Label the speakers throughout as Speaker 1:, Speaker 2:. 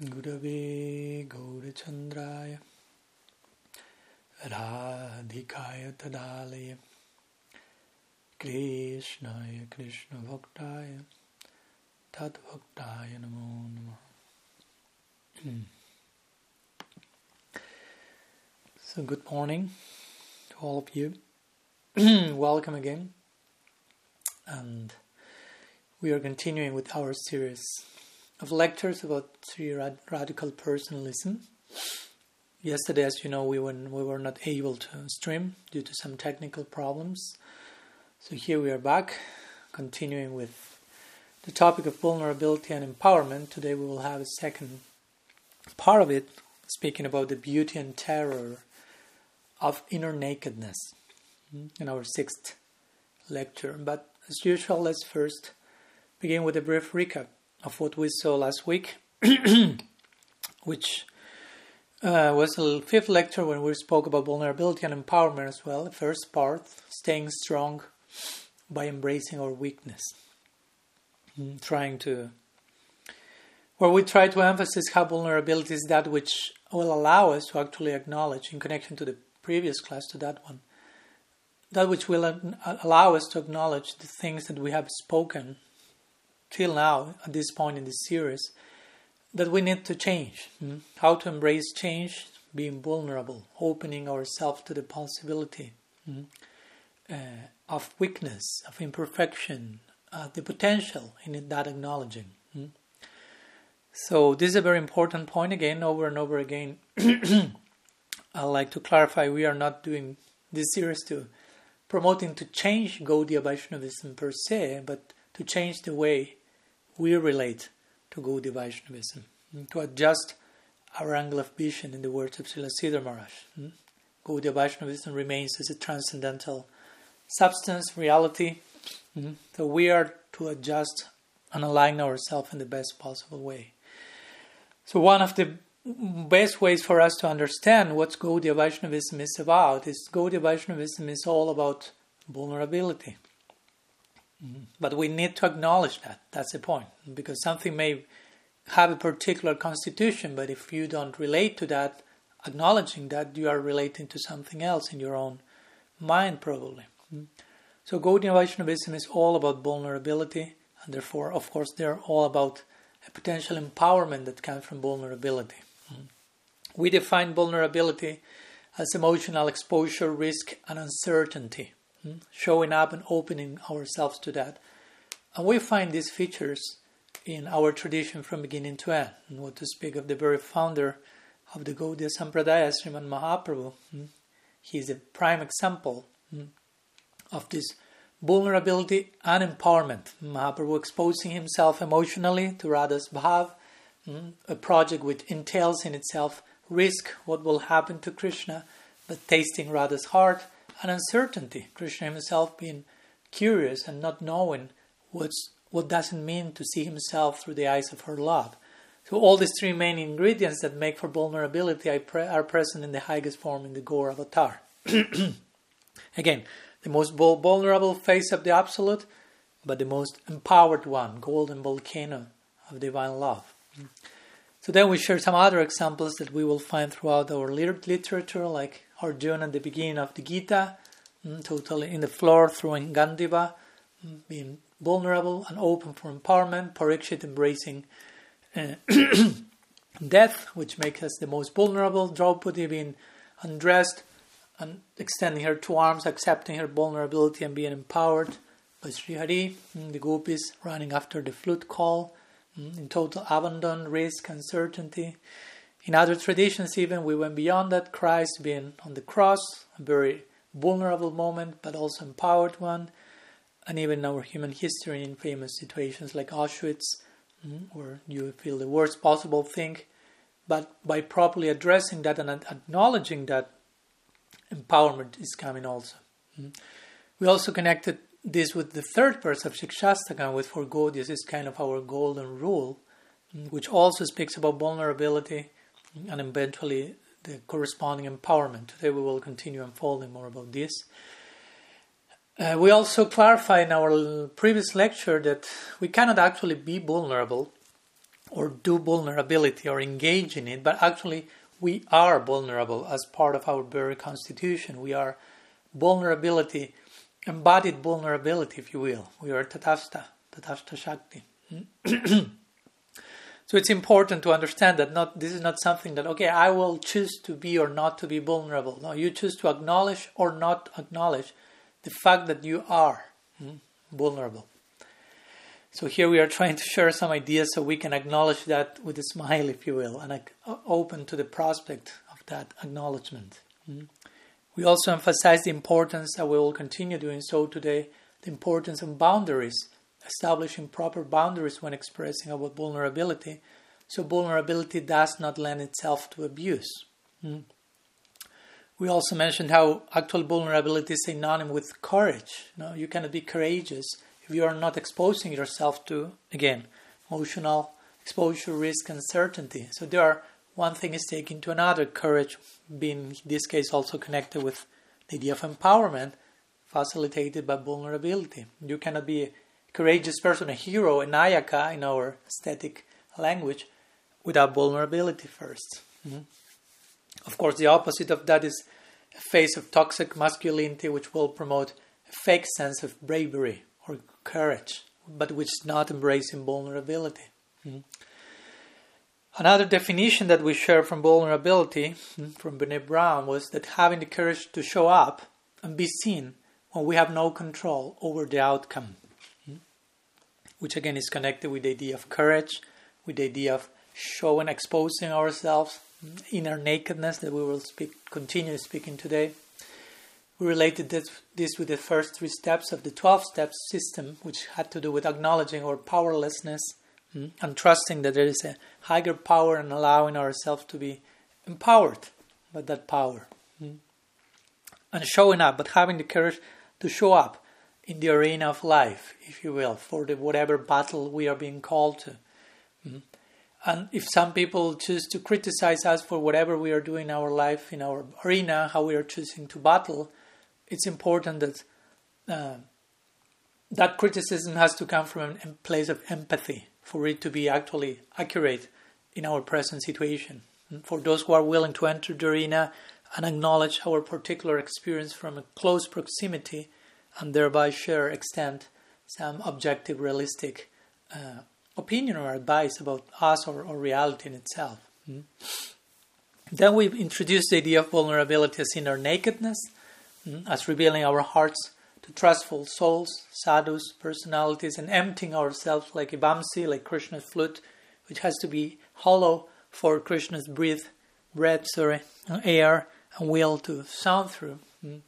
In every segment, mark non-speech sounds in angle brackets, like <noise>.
Speaker 1: Gurave Gaurachandraya Radhikaya Tadalaya Krishnaya Krishna Bhaktaya Tadvaktaya Namo Namaha So good morning to all of you. Hmm, welcome again. And we are continuing with our series of lectures about Sri Rad- radical personalism. Yesterday, as you know, we were, we were not able to stream due to some technical problems. So here we are back, continuing with the topic of vulnerability and empowerment. Today we will have a second part of it, speaking about the beauty and terror of inner nakedness hmm, in our sixth lecture. But as usual, let's first begin with a brief recap of what we saw last week, <clears throat> which uh, was the fifth lecture when we spoke about vulnerability and empowerment as well. The first part, staying strong by embracing our weakness, mm, trying to, where we try to emphasize how vulnerability is that which will allow us to actually acknowledge, in connection to the previous class, to that one, that which will allow us to acknowledge the things that we have spoken till now, at this point in the series, that we need to change. Hmm? How to embrace change, being vulnerable, opening ourselves to the possibility hmm? uh, of weakness, of imperfection, uh, the potential in that acknowledging. Hmm? So, this is a very important point again, over and over again. <clears throat> I like to clarify we are not doing this series to promoting to change Gaudiya Vaishnavism per se, but to change the way we relate to Gaudiya Vaishnavism, to adjust our angle of vision in the words of Srila Sridhar Maharaj. Hmm? Gaudiya Vaishnavism remains as a transcendental substance, reality. Hmm? So we are to adjust and align ourselves in the best possible way. So one of the best ways for us to understand what Gaudiya Vaishnavism is about is Gaudiya Vaishnavism is all about vulnerability. Mm-hmm. But we need to acknowledge that. That's the point. Because something may have a particular constitution, but if you don't relate to that, acknowledging that, you are relating to something else in your own mind, probably. Mm-hmm. So, Gaudiya Vaishnavism is all about vulnerability, and therefore, of course, they're all about a potential empowerment that comes from vulnerability. Mm-hmm. We define vulnerability as emotional exposure, risk, and uncertainty showing up and opening ourselves to that. And we find these features in our tradition from beginning to end. What to speak of the very founder of the Gaudiya Sampradaya, Sriman Mahaprabhu, hmm? he is a prime example hmm, of this vulnerability and empowerment. Mahaprabhu exposing himself emotionally to Radha's bhav, hmm, a project which entails in itself risk, what will happen to Krishna, but tasting Radha's heart and uncertainty. Krishna himself being curious and not knowing what's, what does it mean to see himself through the eyes of her love. So all these three main ingredients that make for vulnerability are present in the highest form in the Gaur avatar. <clears throat> Again, the most vulnerable face of the Absolute, but the most empowered one, golden volcano of divine love. So then we share some other examples that we will find throughout our literature, like Arjuna at the beginning of the Gita, mm, totally in the floor, throwing Gandiva, mm, being vulnerable and open for empowerment. Parikshit embracing uh, <coughs> death, which makes us the most vulnerable. Draupadi being undressed and extending her two arms, accepting her vulnerability and being empowered by Sri Hari. Mm, the gopis running after the flute call in total abandon, risk, uncertainty. In other traditions, even we went beyond that. Christ being on the cross, a very vulnerable moment, but also empowered one. And even in our human history in famous situations like Auschwitz, mm, where you feel the worst possible thing, but by properly addressing that and acknowledging that, empowerment is coming also. Mm. We also connected this with the third verse of Shikshastakam with for God, this is kind of our golden rule, mm, which also speaks about vulnerability and eventually the corresponding empowerment. Today we will continue unfolding more about this. Uh, we also clarified in our previous lecture that we cannot actually be vulnerable or do vulnerability or engage in it, but actually we are vulnerable as part of our very constitution. We are vulnerability, embodied vulnerability, if you will. We are Tatastha, Tatastha Shakti. <clears throat> so it's important to understand that not this is not something that okay I will choose to be or not to be vulnerable. No, you choose to acknowledge or not acknowledge the fact that you are hmm, vulnerable. So here we are <laughs> trying to share some ideas so we can acknowledge that with a smile, if you will, and open to the prospect of that acknowledgement. Mm-hmm. We also emphasize the importance, that we will continue doing so today, the importance of boundaries, establishing proper boundaries when expressing about vulnerability, so vulnerability does not lend itself to abuse. Mm-hmm. We also mentioned how actual vulnerability is synonymous with courage. You, you cannot be courageous if you are not exposing yourself to, again, emotional exposure, risk, uncertainty. So there are one thing is taken to another. Courage being, in this case, also connected with the idea of empowerment, facilitated by vulnerability. You cannot be courageous person, a hero, a nayaka in our aesthetic language, without vulnerability 1st mm-hmm. Of course, the opposite of that is a phase of toxic masculinity, which will promote a fake sense of bravery or courage, but which is not embracing vulnerability. Mm-hmm. Another definition that we share from vulnerability mm, from Brene Brown was that having the courage to show up and be seen when we have no control over the outcome, which again is connected with the idea of courage, with the idea of showing, exposing ourselves, mm, inner nakedness that we will speak, continue speaking today. We related this, this with the first three steps of the 12 steps system, which had to do with acknowledging our powerlessness mm, and trusting that there is a higher power and allowing ourselves to be empowered by that power. Mm. And showing up, but having the courage to show up in the arena of life, if you will, for the whatever battle we are being called to. Mm. And if some people choose to criticize us for whatever we are doing in our life, in our arena, how we are choosing to battle, it's important that uh, that criticism has to come from a place of empathy for it to be actually accurate in our present situation. And for those who are willing to enter the arena and acknowledge our particular experience from a close proximity and thereby share, extend some objective, realistic uh, opinion or advice about us or, or reality in itself. Mm. Then we've introduced the idea of vulnerability as inner nakedness mm, as revealing our hearts to trustful souls, sadhus, personalities, and emptying ourselves like a like Krishna's flute, which has to be hollow for Krishna's breath, breath, sorry, air and will to sound through. Mm.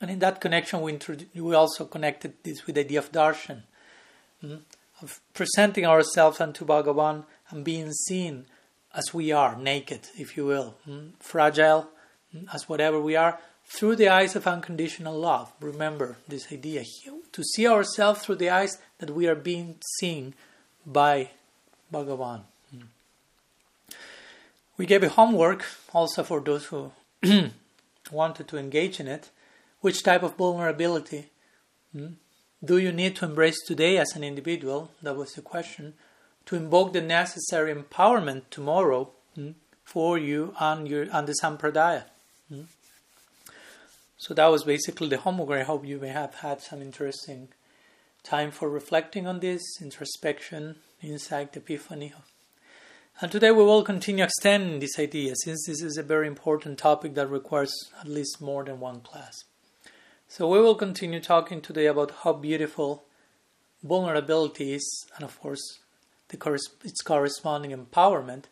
Speaker 1: And in that connection, we, we also connected this with the idea of darshan, mm, of presenting ourselves unto Bhagavan and being seen as we are, naked, if you will, mm, fragile mm, as whatever we are, through the eyes of unconditional love. Remember this idea here: to see ourselves through the eyes that we are being seen by Bhagavan. We gave a homework also for those who <clears throat> wanted to engage in it. Which type of vulnerability hmm, do you need to embrace today as an individual? That was the question. To invoke the necessary empowerment tomorrow hmm, for you and your and the Sampradaya. Hmm. So that was basically the homework. I hope you may have had some interesting time for reflecting on this, introspection, insight, epiphany. And today we will continue extending this idea since this is a very important topic that requires at least more than one class. So we will continue talking today about how beautiful vulnerability is and of course the its corresponding empowerment,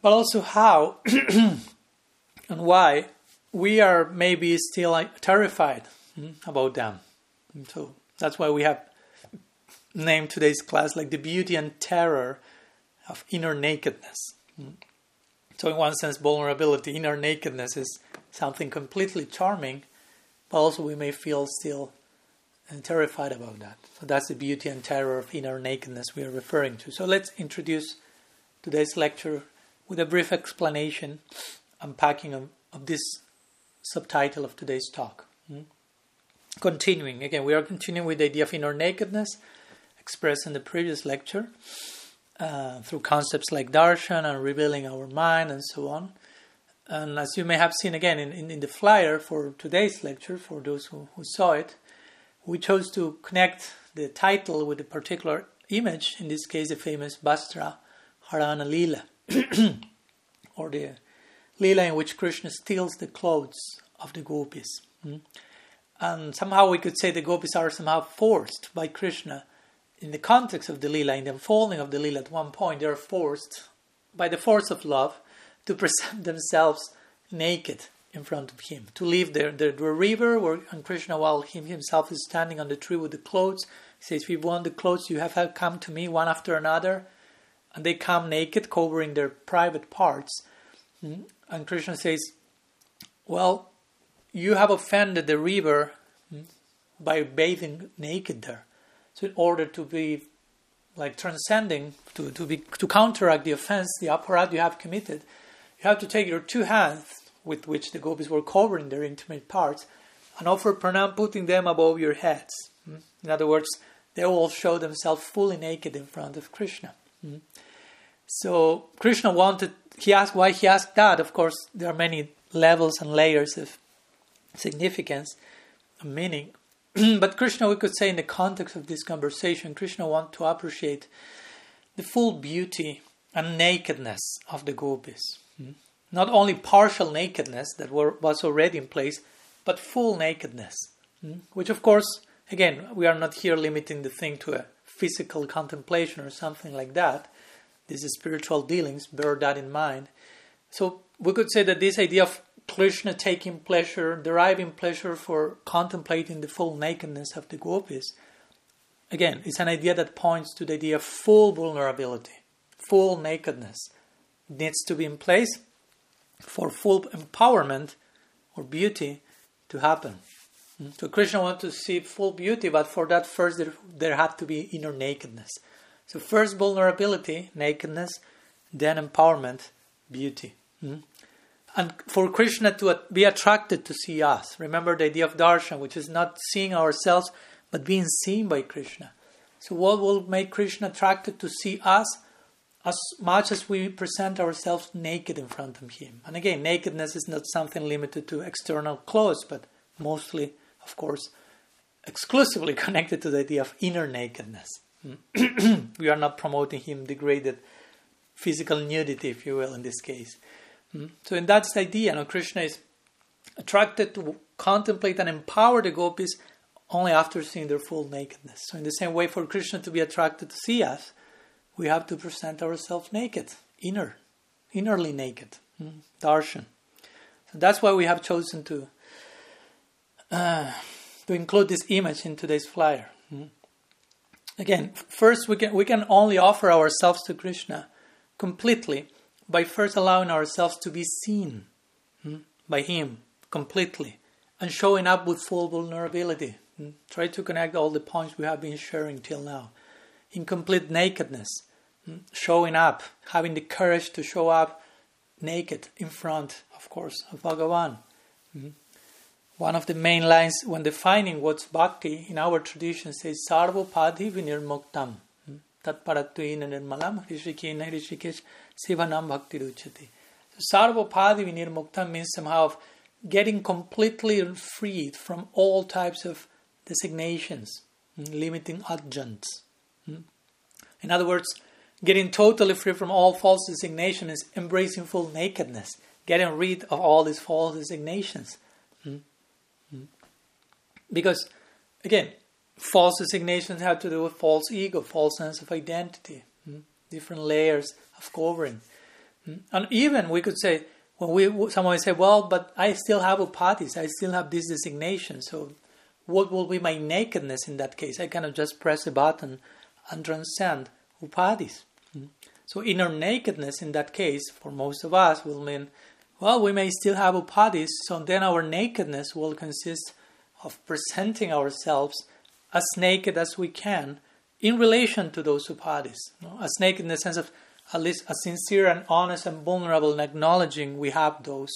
Speaker 1: but also how <clears throat> and why we are maybe still like, terrified hmm, about them. So that's why we have named today's class like the beauty and terror of inner nakedness. Hmm. So, in one sense, vulnerability, inner nakedness is something completely charming, but also we may feel still and terrified about that. So, that's the beauty and terror of inner nakedness we are referring to. So, let's introduce today's lecture with a brief explanation, unpacking of, of this subtitle of today's talk. Hmm? Continuing, again, we are continuing with the idea of inner nakedness expressed in the previous lecture. uh, through concepts like darshan and revealing our mind and so on. And as you may have seen again in, in, in the flyer for today's lecture, for those who, who saw it, we chose to connect the title with a particular image, in this case, the famous Bastra Harana Lila, <clears throat> or the Lila in which Krishna steals the clothes of the gopis. Hmm? And somehow we could say the gopis are somehow forced by Krishna in the context of the Lila, in the unfolding of the Lila at one point, they are forced by the force of love to present <laughs> themselves naked in front of him, to leave their, their, their river where and Krishna, while him himself is standing on the tree with the clothes, says, If you want the clothes, you have to come to me one after another. And they come naked, covering their private parts. Hmm? And Krishna says, Well, you have offended the river hmm, by bathing naked there. So, in order to be like transcending, to, to, be, to counteract the offense, the aparadh you have committed, you have to take your two hands with which the gopis were covering their intimate parts and offer pranam, putting them above your heads. Hmm? In other words, they all show themselves fully naked in front of Krishna. Hmm? So Krishna wanted, he asked why he asked that. Of course, there are many levels and layers of significance and meaning. <clears throat> but Krishna, we could say, in the context of this conversation, Krishna wanted to appreciate the full beauty and nakedness of the gopis. Not only partial nakedness that were, was already in place, but full nakedness. Hmm? Which, of course, again, we are not here limiting the thing to a physical contemplation or something like that. This is spiritual dealings, bear that in mind. So we could say that this idea of Krishna taking pleasure, deriving pleasure for contemplating the full nakedness of the gopis, again, it's an idea that points to the idea of full vulnerability, full nakedness. Needs to be in place for full empowerment or beauty to happen. Hmm? So Krishna wants to see full beauty, but for that first there, there had to be inner nakedness. So first vulnerability, nakedness, then empowerment, beauty. Hmm? and for Krishna to be attracted to see us. Remember the idea of darshan, which is not seeing ourselves, but being seen by Krishna. So, what will make Krishna attracted to see us as much as we present ourselves naked in front of Him? And again, nakedness is not something limited to external clothes, but mostly, of course, exclusively <laughs> connected to the idea of inner nakedness. <clears throat> we are not promoting Him degraded physical nudity, if you will, in this case. Hmm? So, in that idea. You Krishna is attracted to contemplate and empower the gopis only after seeing their full nakedness. So, in the same way, for Krishna to be attracted to see us, we have to present ourselves naked, inner, innerly naked, hmm? darshan. So that's why we have chosen to uh, to include this image in today's flyer. Hmm? Again, first we can we can only offer ourselves to Krishna completely by first allowing ourselves to be seen hmm, by Him completely and showing up with full vulnerability. Try to connect all the points we have been sharing till now. In complete nakedness, showing up, having the courage to show up naked in front, of course, of Bhagavan. Hmm. One of the main lines when defining what's bhakti in our tradition says Sarvopadi Vinirmuktam. Tatparatvena nirmalam Rishikena Rishikesh Sevanam Bhaktir Uchyate. So Sarvopadi Vinirmuktam means somehow of getting completely freed from all types of designations, hmm, limiting adjuncts. Hmm. In other words, getting totally free from all false designation is embracing full nakedness, getting rid of all these false designations. Hmm? hmm. Because, again, false designations have to do with false ego, false sense of identity, hmm? different layers of covering. Hmm? And even we could say, when we someone say, well, but I still have upadhis, I still have this designation, so what will be my nakedness in that case? I cannot just press a button and transcend upadhis. So inner nakedness in that case, for most of us, will mean, well, we may still have upadhis, so then our nakedness will consist of presenting ourselves as naked as we can in relation to those upadhis. No? As naked in the sense of at least a sincere and honest and vulnerable and acknowledging we have those,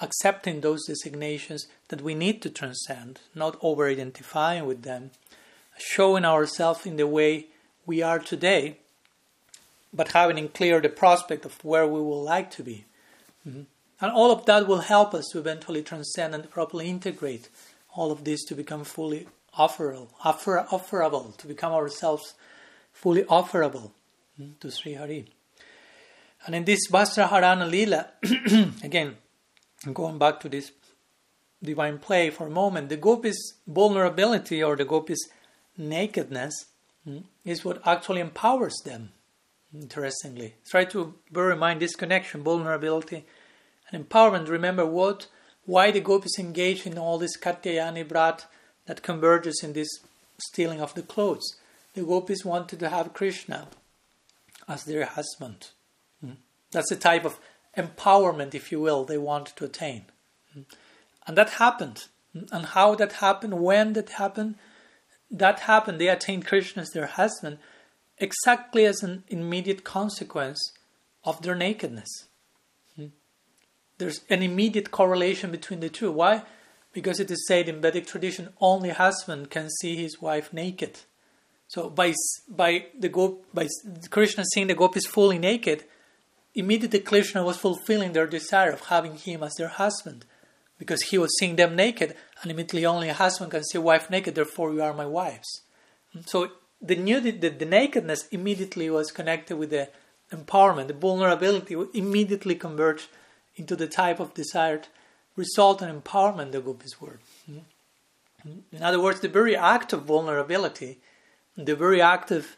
Speaker 1: accepting those designations that we need to transcend, not over identifying with them, showing ourselves in the way we are today, but having in clear the prospect of where we would like to be. Mm-hmm. And all of that will help us to eventually transcend and properly integrate all of this to become fully offerable, offer, offerable, to become ourselves fully offerable mm, to Sri Hari. And in this Vastraharana Lila, <clears throat> again, going back to this divine play for a moment, the gopis' vulnerability or the gopis' nakedness mm, is what actually empowers them. Interestingly, try to bear in mind this connection, vulnerability and empowerment. Remember what, why the gopis engage in all this katyayani brat that converges in this stealing of the clothes. The gopis wanted to have Krishna as their husband. Hmm? That's the type of empowerment, if you will, they wanted to attain. Hmm? And that happened. Hmm? And how that happened, when that happened, that happened. They attained Krishna as their husband exactly as an immediate consequence of their nakedness. Hmm? There's an immediate correlation between the two. Why? Because it is said in Vedic tradition, only husband can see his wife naked. So by by the Gop, by Krishna seeing the gopis fully naked, immediately Krishna was fulfilling their desire of having him as their husband, because he was seeing them naked, and immediately only a husband can see a wife naked. Therefore, you are my wives. Hmm? So the nudity, the, the nakedness immediately was connected with the empowerment, the vulnerability immediately converged into the type of desired result and empowerment the gopis were. In other words, the very act of vulnerability the very act of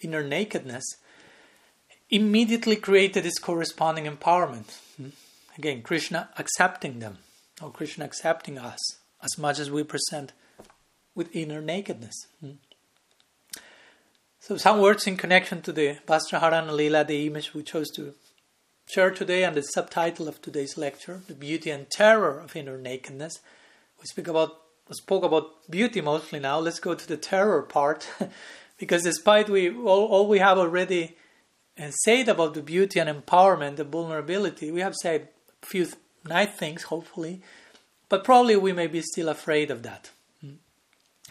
Speaker 1: inner nakedness, immediately created this corresponding empowerment. Hmm? Again, Krishna accepting them, or Krishna accepting us as much as we present with inner nakedness. So, some words in connection to the Vastraharana Lila, the image we chose to share today, and the subtitle of today's lecture, The Beauty and Terror of Inner Nakedness. We speak about spoke about beauty mostly now. Let's go to the terror part, <laughs> because despite we all, all we have already uh, said about the beauty and empowerment, the vulnerability, we have said a few nice things, hopefully, but probably we may be still afraid of that, hmm,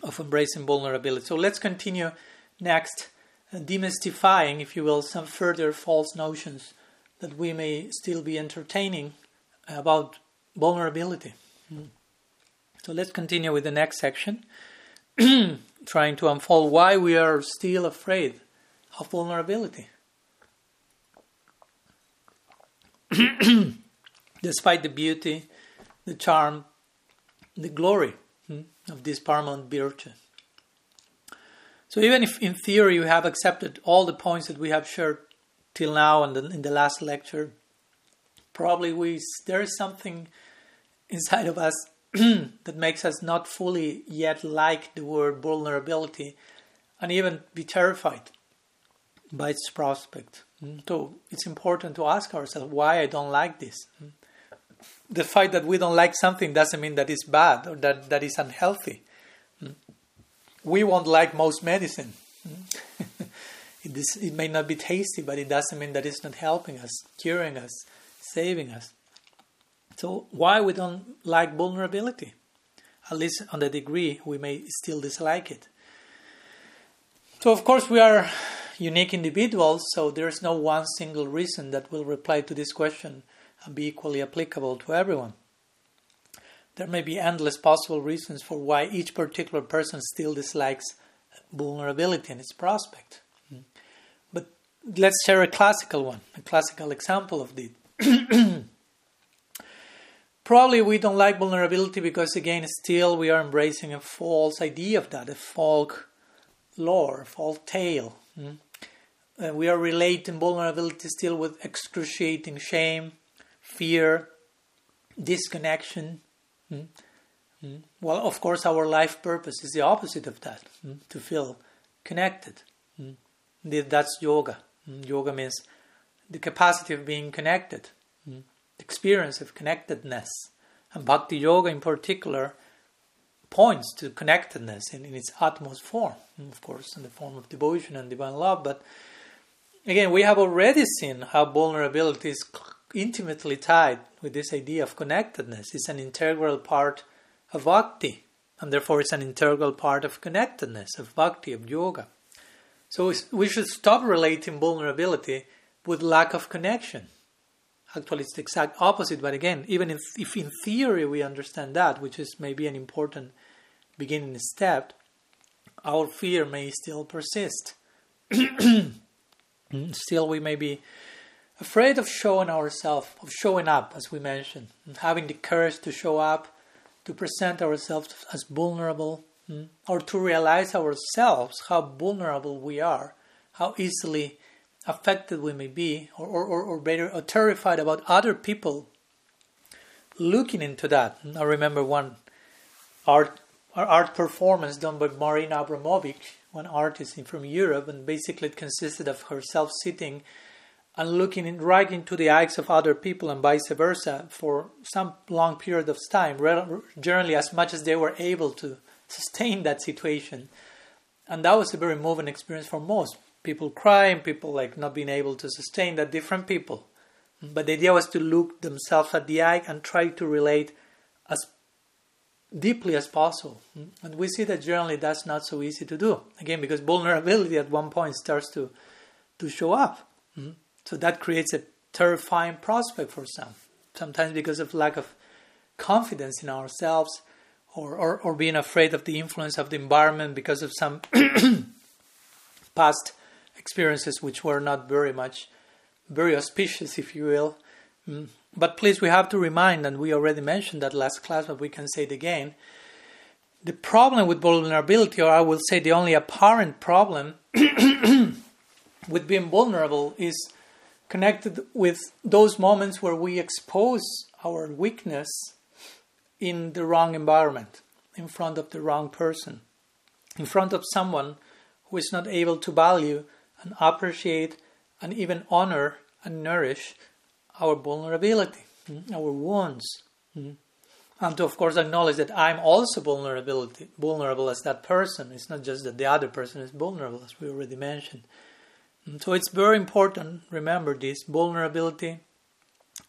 Speaker 1: of embracing vulnerability. So let's continue next, uh, demystifying, if you will, some further false notions that we may still be entertaining about vulnerability. Mm. So let's continue with the next section, <clears throat> trying to unfold why we are still afraid of vulnerability. <clears throat> Despite the beauty, the charm, the glory hmm, of this paramount virtue. So, even if in theory you have accepted all the points that we have shared till now and in the last lecture, probably we there is something inside of us <clears throat> that makes us not fully yet like the word vulnerability and even be terrified by its prospect. Mm, so it's important to ask ourselves why I don't like this. Mm. The fact that we don't like something doesn't mean that it's bad or that, that is unhealthy. We won't like most medicine. <laughs> it, is, it may not be tasty, but it doesn't mean that it's not helping us, curing us, saving us. So why we don't like vulnerability? At least on the degree we may still dislike it. So of course we are unique individuals, so there's no one single reason that will reply to this question and be equally applicable to everyone. There may be endless possible reasons for why each particular person still dislikes vulnerability and its prospect. But let's share a classical one, a classical example of this. <clears throat> Probably we don't like vulnerability because, again, still we are embracing a false idea of that, a folk lore, a folk tale. Mm? Uh, we are relating vulnerability still with excruciating shame, fear, disconnection. Mm? Mm? Well, of course, our life purpose is the opposite of that hmm, to feel connected. Hmm. That's yoga. Hmm. Yoga means the capacity of being connected the experience of connectedness. And Bhakti Yoga, in particular, points to connectedness in, in its utmost form, of course, in the form of devotion and divine love. But again, we have already seen how vulnerability is intimately tied with this idea of connectedness. It's an integral part of bhakti, and therefore it's an integral part of connectedness, of bhakti, of yoga. So we should stop relating vulnerability with lack of connection. Actually, it's the exact opposite. But again, even if, if in theory we understand that, which is maybe an important beginning step, our fear may still persist. <clears throat> still, we may be afraid of showing ourselves, of showing up, as we mentioned, and having the courage to show up, to present ourselves as vulnerable, mm, or to realize ourselves how vulnerable we are, how easily affected we may be, or, or, or better, or terrified about other people looking into that. I remember one art art performance done by Marina Abramovic, one artist from Europe, and basically it consisted of herself sitting and looking in, right into the eyes of other people and vice versa for some long period of time, generally as much as they were able to sustain that situation. And that was a very moving experience for most people crying, people like not being able to sustain that, different people. But the idea was to look themselves at the eye and try to relate as deeply as possible. And we see that generally that's not so easy to do. Again, because vulnerability at one point starts to, to show up. So that creates a terrifying prospect for some. Sometimes because of lack of confidence in ourselves or, or, or being afraid of the influence of the environment because of some <clears throat> past experiences which were not very much, very auspicious, if you will. Mm. But please, we have to remind, and we already mentioned that last class, but we can say it again. The problem with vulnerability, or I will say the only apparent problem <clears throat> with being vulnerable, is connected with those moments where we expose our weakness in the wrong environment, in front of the wrong person, in front of someone who is not able to value and appreciate and even honor and nourish our vulnerability, mm, our wounds. Mm. And to, of course, acknowledge that I'm also vulnerability, vulnerable as that person. It's not just that the other person is vulnerable, as we already mentioned. Mm, so it's very important, remember this vulnerability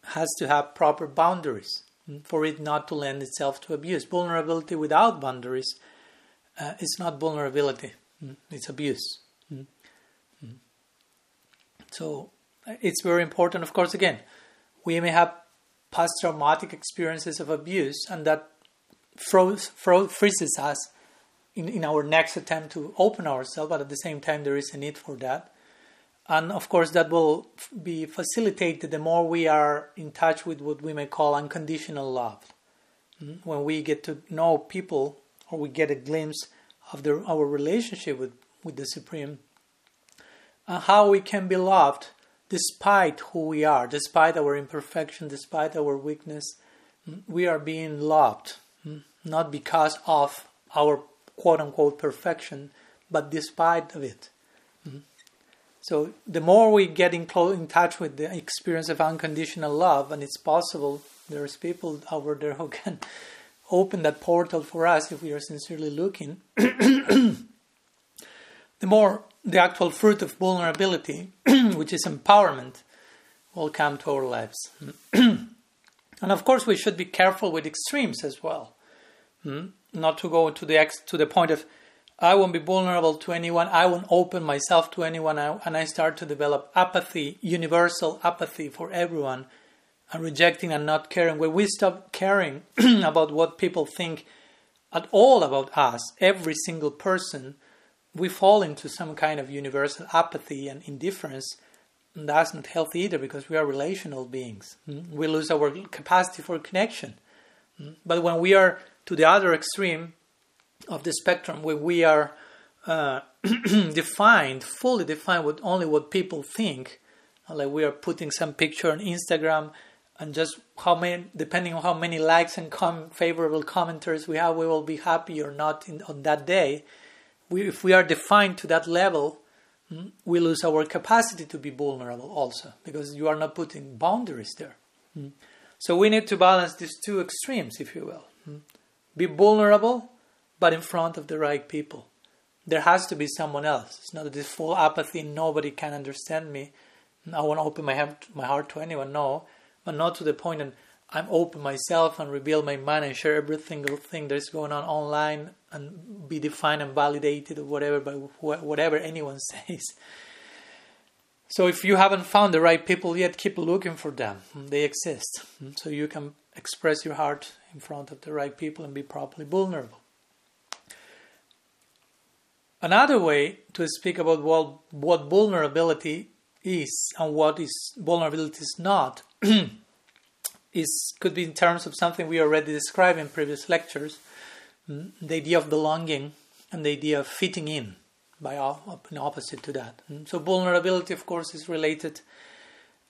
Speaker 1: has to have proper boundaries for it not to lend itself to abuse. Vulnerability without boundaries uh, is not vulnerability, it's abuse. So it's very important, of course, again, we may have past traumatic experiences of abuse, and that froze, froze, freezes us in, in our next attempt to open ourselves, but at the same time, there is a need for that. And of course, that will be facilitated the more we are in touch with what we may call unconditional love. Hmm? When we get to know people or we get a glimpse of our relationship with, with the Supreme, and how we can be loved despite who we are, despite our imperfection, despite our weakness. Mm, we are being loved, mm, not because of our quote unquote perfection, but despite of it. So the more we get in, close, in touch with the experience of unconditional love, and it's possible there's people over there who can <laughs> open that portal for us if we are sincerely looking. <clears throat> the more the actual fruit of vulnerability, <clears throat> which is empowerment, will come to our lives. <clears throat> and of course, we should be careful with extremes as well, hmm? not to go to the ex- to the point of I won't be vulnerable to anyone, I won't open myself to anyone, and I start to develop apathy, universal apathy for everyone, and rejecting and not caring. When we stop caring <clears throat> about what people think at all about us, every single person we fall into some kind of universal apathy and indifference. And that's not healthy either because we are relational beings. Mm? We lose our capacity for connection. Mm? But when we are to the other extreme of the spectrum, where we are uh, <clears throat> defined, fully defined with only what people think, like we are putting some picture on Instagram and just how many, depending on how many likes and com- favorable commenters we have, we will be happy or not in, on that day we, if we are defined to that level, hmm, we lose our capacity to be vulnerable also because you are not putting boundaries there. Hmm. So we need to balance these two extremes, if you will. Hmm. Be vulnerable, but in front of the right people. There has to be someone else. It's not this full apathy, nobody can understand me. I won't open my, heart, my heart to anyone, no, but not to the point that I'm open myself and reveal my mind and share every single thing that's going on online and be defined and validated or whatever by whatever anyone <laughs> says. So if you haven't found the right people yet, keep looking for them. They exist. So you can express your heart in front of the right people and be properly vulnerable. Another way to speak about what, what vulnerability is and what is vulnerability is not <clears throat> is could be in terms of something we already described in previous lectures mm, the idea of belonging and the idea of fitting in by opposite to that mm, so vulnerability of course is related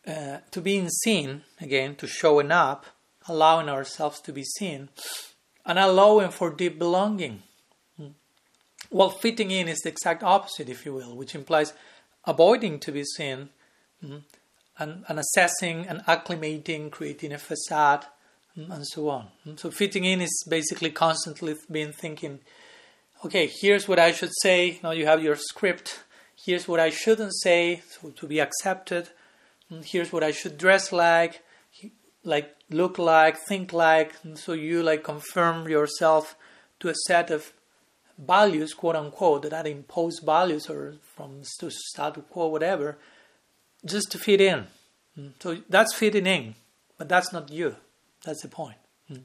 Speaker 1: uh, to being seen again to showing up allowing ourselves to be seen and allowing for deep belonging. Well fitting in is the exact opposite if you will which implies avoiding to be seen mm, and, and assessing and acclimating, creating a facade, mm, and so on. Mm, so fitting in is basically constantly being thinking, okay, here's what I should say. Now you have your script. Here's what I shouldn't say so to be accepted. Here's what I should dress like, like look like, think like. And so you like confirm yourself to a set of values, quote unquote, that are imposed values or from status quo, whatever just to fit in. Mm. So that's fitting in, but that's not you. That's the point. Mm.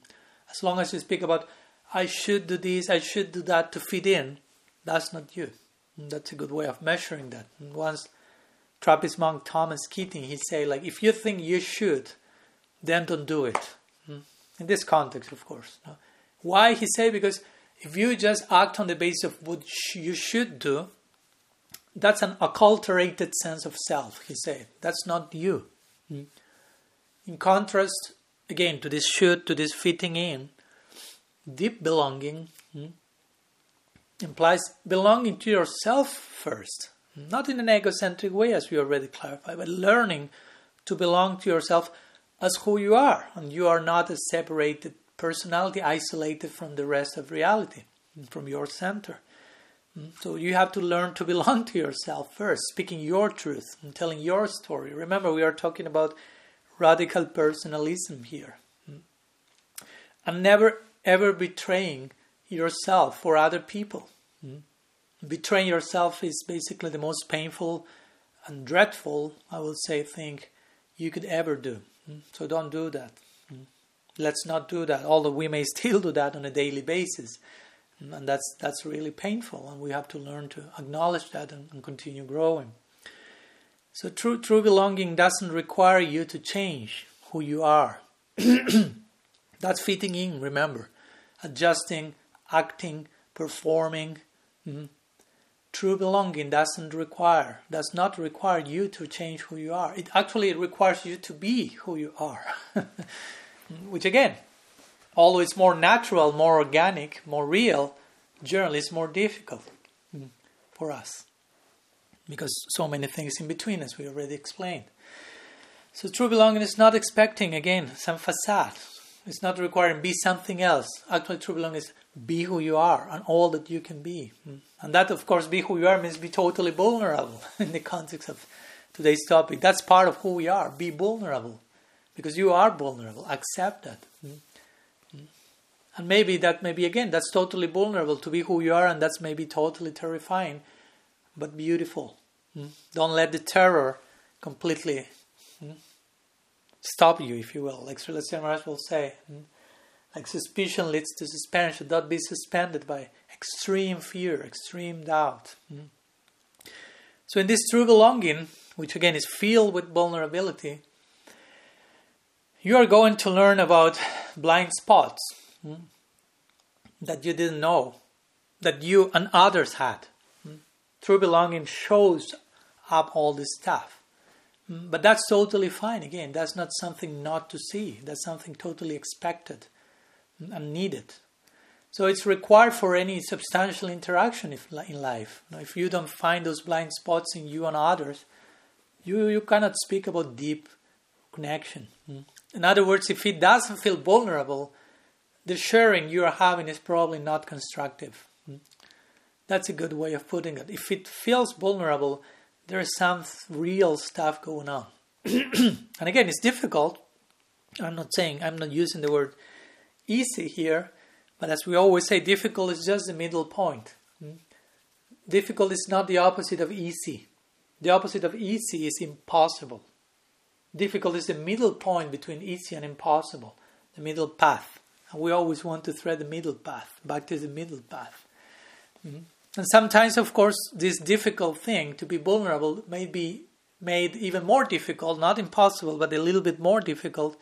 Speaker 1: As long as you speak about, I should do this, I should do that to fit in, that's not you. Mm. That's a good way of measuring that. Once Trappist monk Thomas Keating, he say like, if you think you should, then don't do it. In this context, of course. Why he say because if you just act on the basis of what you should do, that's an acculturated sense of self, he said. That's not you. Hmm. In contrast, again, to this should, to this fitting in, deep belonging hmm, implies belonging to yourself first, not in an egocentric way, as we already clarified, but learning to belong to yourself as who you are, and you are not a separated personality isolated from the rest of reality, from your center. Mm, so you have to learn to belong to yourself first, speaking your truth and telling your story. Remember, we are talking about radical personalism here. Mm. And never ever betraying yourself for other people. Mm. Betraying yourself is basically the most painful and dreadful, I would say, thing you could ever do. So don't do that. Let's not do that, although <laughs> we may still do that on a daily basis. And that's that's really painful and we have to learn to acknowledge that and, and, continue growing. So true true belonging doesn't require you to change who you are. <clears throat> That's fitting in remember. Adjusting acting performing mm-hmm. true belonging doesn't require does not require you to change who you are. It actually requires you to be who you are <laughs> which again although it's more natural, more organic, more real, generally it's more difficult mm, for us because so many things in between, as we already explained. So true belonging is not expecting again some facade. It's not requiring be something else. Actually, true belonging is be who you are and all that you can be. Mm. And that, of course, be who you are means be totally vulnerable <laughs> in the context of today's topic. That's part of who we are. Be vulnerable because you are vulnerable. Accept that. Mm. And maybe that maybe again that's totally vulnerable to be who you are and that's maybe totally terrifying, but beautiful. Mm? Don't let the terror completely mm? stop you, if you will. Like Srila Maharaj will say, mm? like suspicion leads to suspension. Don't be suspended by extreme fear, extreme doubt. Hmm? So in this true belonging, which again is filled with vulnerability, you are going to learn about blind spots Hmm? that you didn't know, that you and others had. Hmm? True belonging shows up all this stuff. Hmm? But that's totally fine. Again, that's not something not to see. That's something totally expected and needed. So it's required for any substantial interaction in life. if you don't find those blind spots in you and others, you, you cannot speak about deep connection. In other words, if it doesn't feel vulnerable, the sharing you are having is probably not constructive. That's a good way of putting it. If it feels vulnerable, there is some real stuff going on. <clears throat> and again, it's difficult I'm not saying, I'm not using the word easy here, but as we always say, difficult is just the middle point. Difficult is not the opposite of easy. The opposite of easy is impossible. Difficult is the middle point between easy and impossible, the middle path. And we always want to thread the middle path, back to the middle path. Mm-hmm. And sometimes, of course, this difficult thing to be vulnerable may be made even more difficult, not impossible, but a little bit more difficult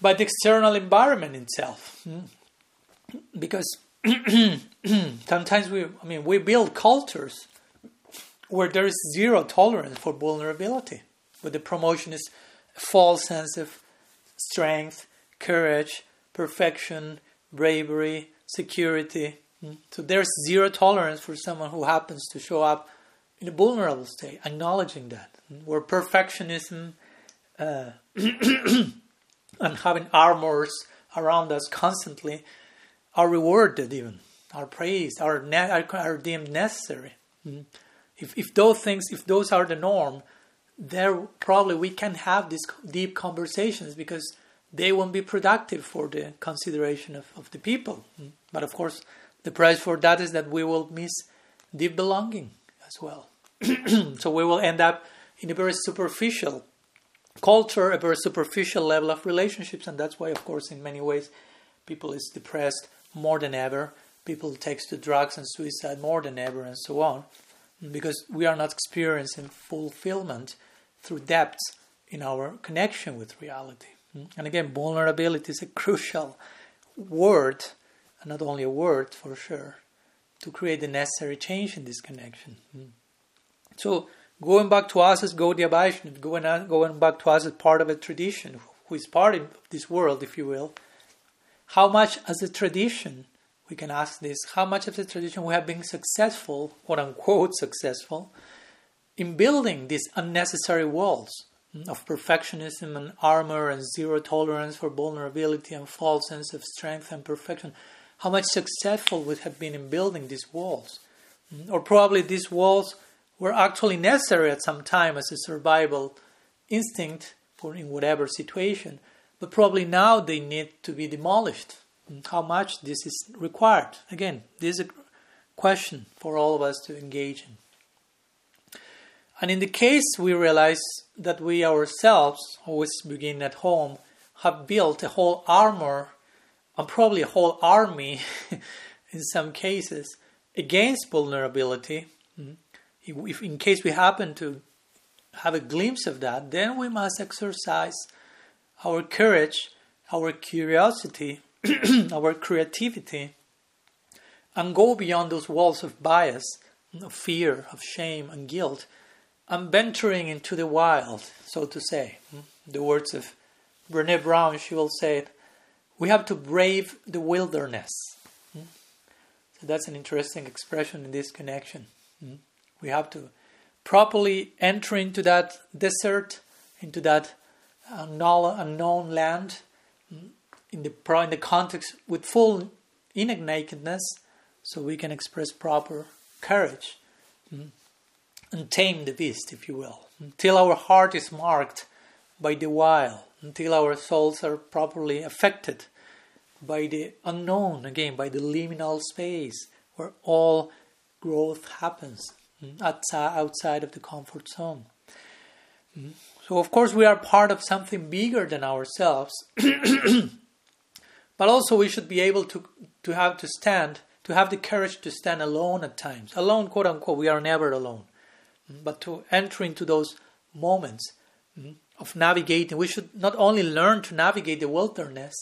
Speaker 1: by the external environment itself. Mm-hmm. Because <clears throat> sometimes we, I mean, we build cultures where there is zero tolerance for vulnerability, where the promotion is false sense of strength, courage, perfection, bravery, security. Hmm? So there's zero tolerance for someone who happens to show up in a vulnerable state, acknowledging that. Hmm? Where perfectionism uh, <clears throat> and having armors around us constantly are rewarded, even are praised, are, ne- are, are deemed necessary. Hmm? If, if those things, if those are the norm, there probably we can have these deep conversations because they won't be productive for the consideration of, of the people. Mm. But of course, the price for that is that we will miss deep belonging as well. <clears throat> so we will end up in a very superficial culture, a very superficial level of relationships, and that's why, of course, in many ways, people is depressed more than ever. People takes to drugs and suicide more than ever, and so on, because we are not experiencing fulfillment through depth in our connection with reality. Mm. And again, vulnerability is a <laughs> crucial word, and not only a word for sure, to create the necessary change in this connection. Mm. So, going back to us as Gaudiya Vaishnav, going, going back to us as part of a tradition, who is part of this world, if you will, how much as a tradition, we can ask this, how much of the tradition we have been successful, quote unquote successful, in building these unnecessary walls of perfectionism and armor and zero tolerance for vulnerability and false sense of strength and perfection, how much successful we have been in building these walls. Or probably these walls were actually necessary at some time as a survival instinct for in whatever situation, but probably now they need to be demolished. How much this is required? Again, this is a question for all of us to engage in. And in the case we realize that we ourselves, always begin at home, have built a whole armor and probably a whole army <laughs> in some cases against vulnerability. Hmm, if in case we happen to have a glimpse of that, then we must exercise our courage, our curiosity, <clears throat> our creativity, and go beyond those walls of bias, of fear, of shame, and guilt I'm venturing into the wild, so to say. Hmm? The words of Brene Brown, she will say we have to brave the wilderness. Hmm? So that's an interesting expression in this connection. Hmm? We have to properly enter into that desert, into that unknown land, in the, in the context with full inner nakedness, so we can express proper courage and tame the beast, if you will, until our heart is marked by the wild, until our souls are properly affected by the unknown, again, by the liminal space where all growth happens mm, outside of the comfort zone. Mm. So, of course, we are part of something bigger than ourselves, <clears throat> but also we should be able to, to have to stand, to have the courage to stand alone at times. Alone, quote unquote, we are never alone but to enter into those moments mm, of navigating. We should not only learn to navigate the wilderness,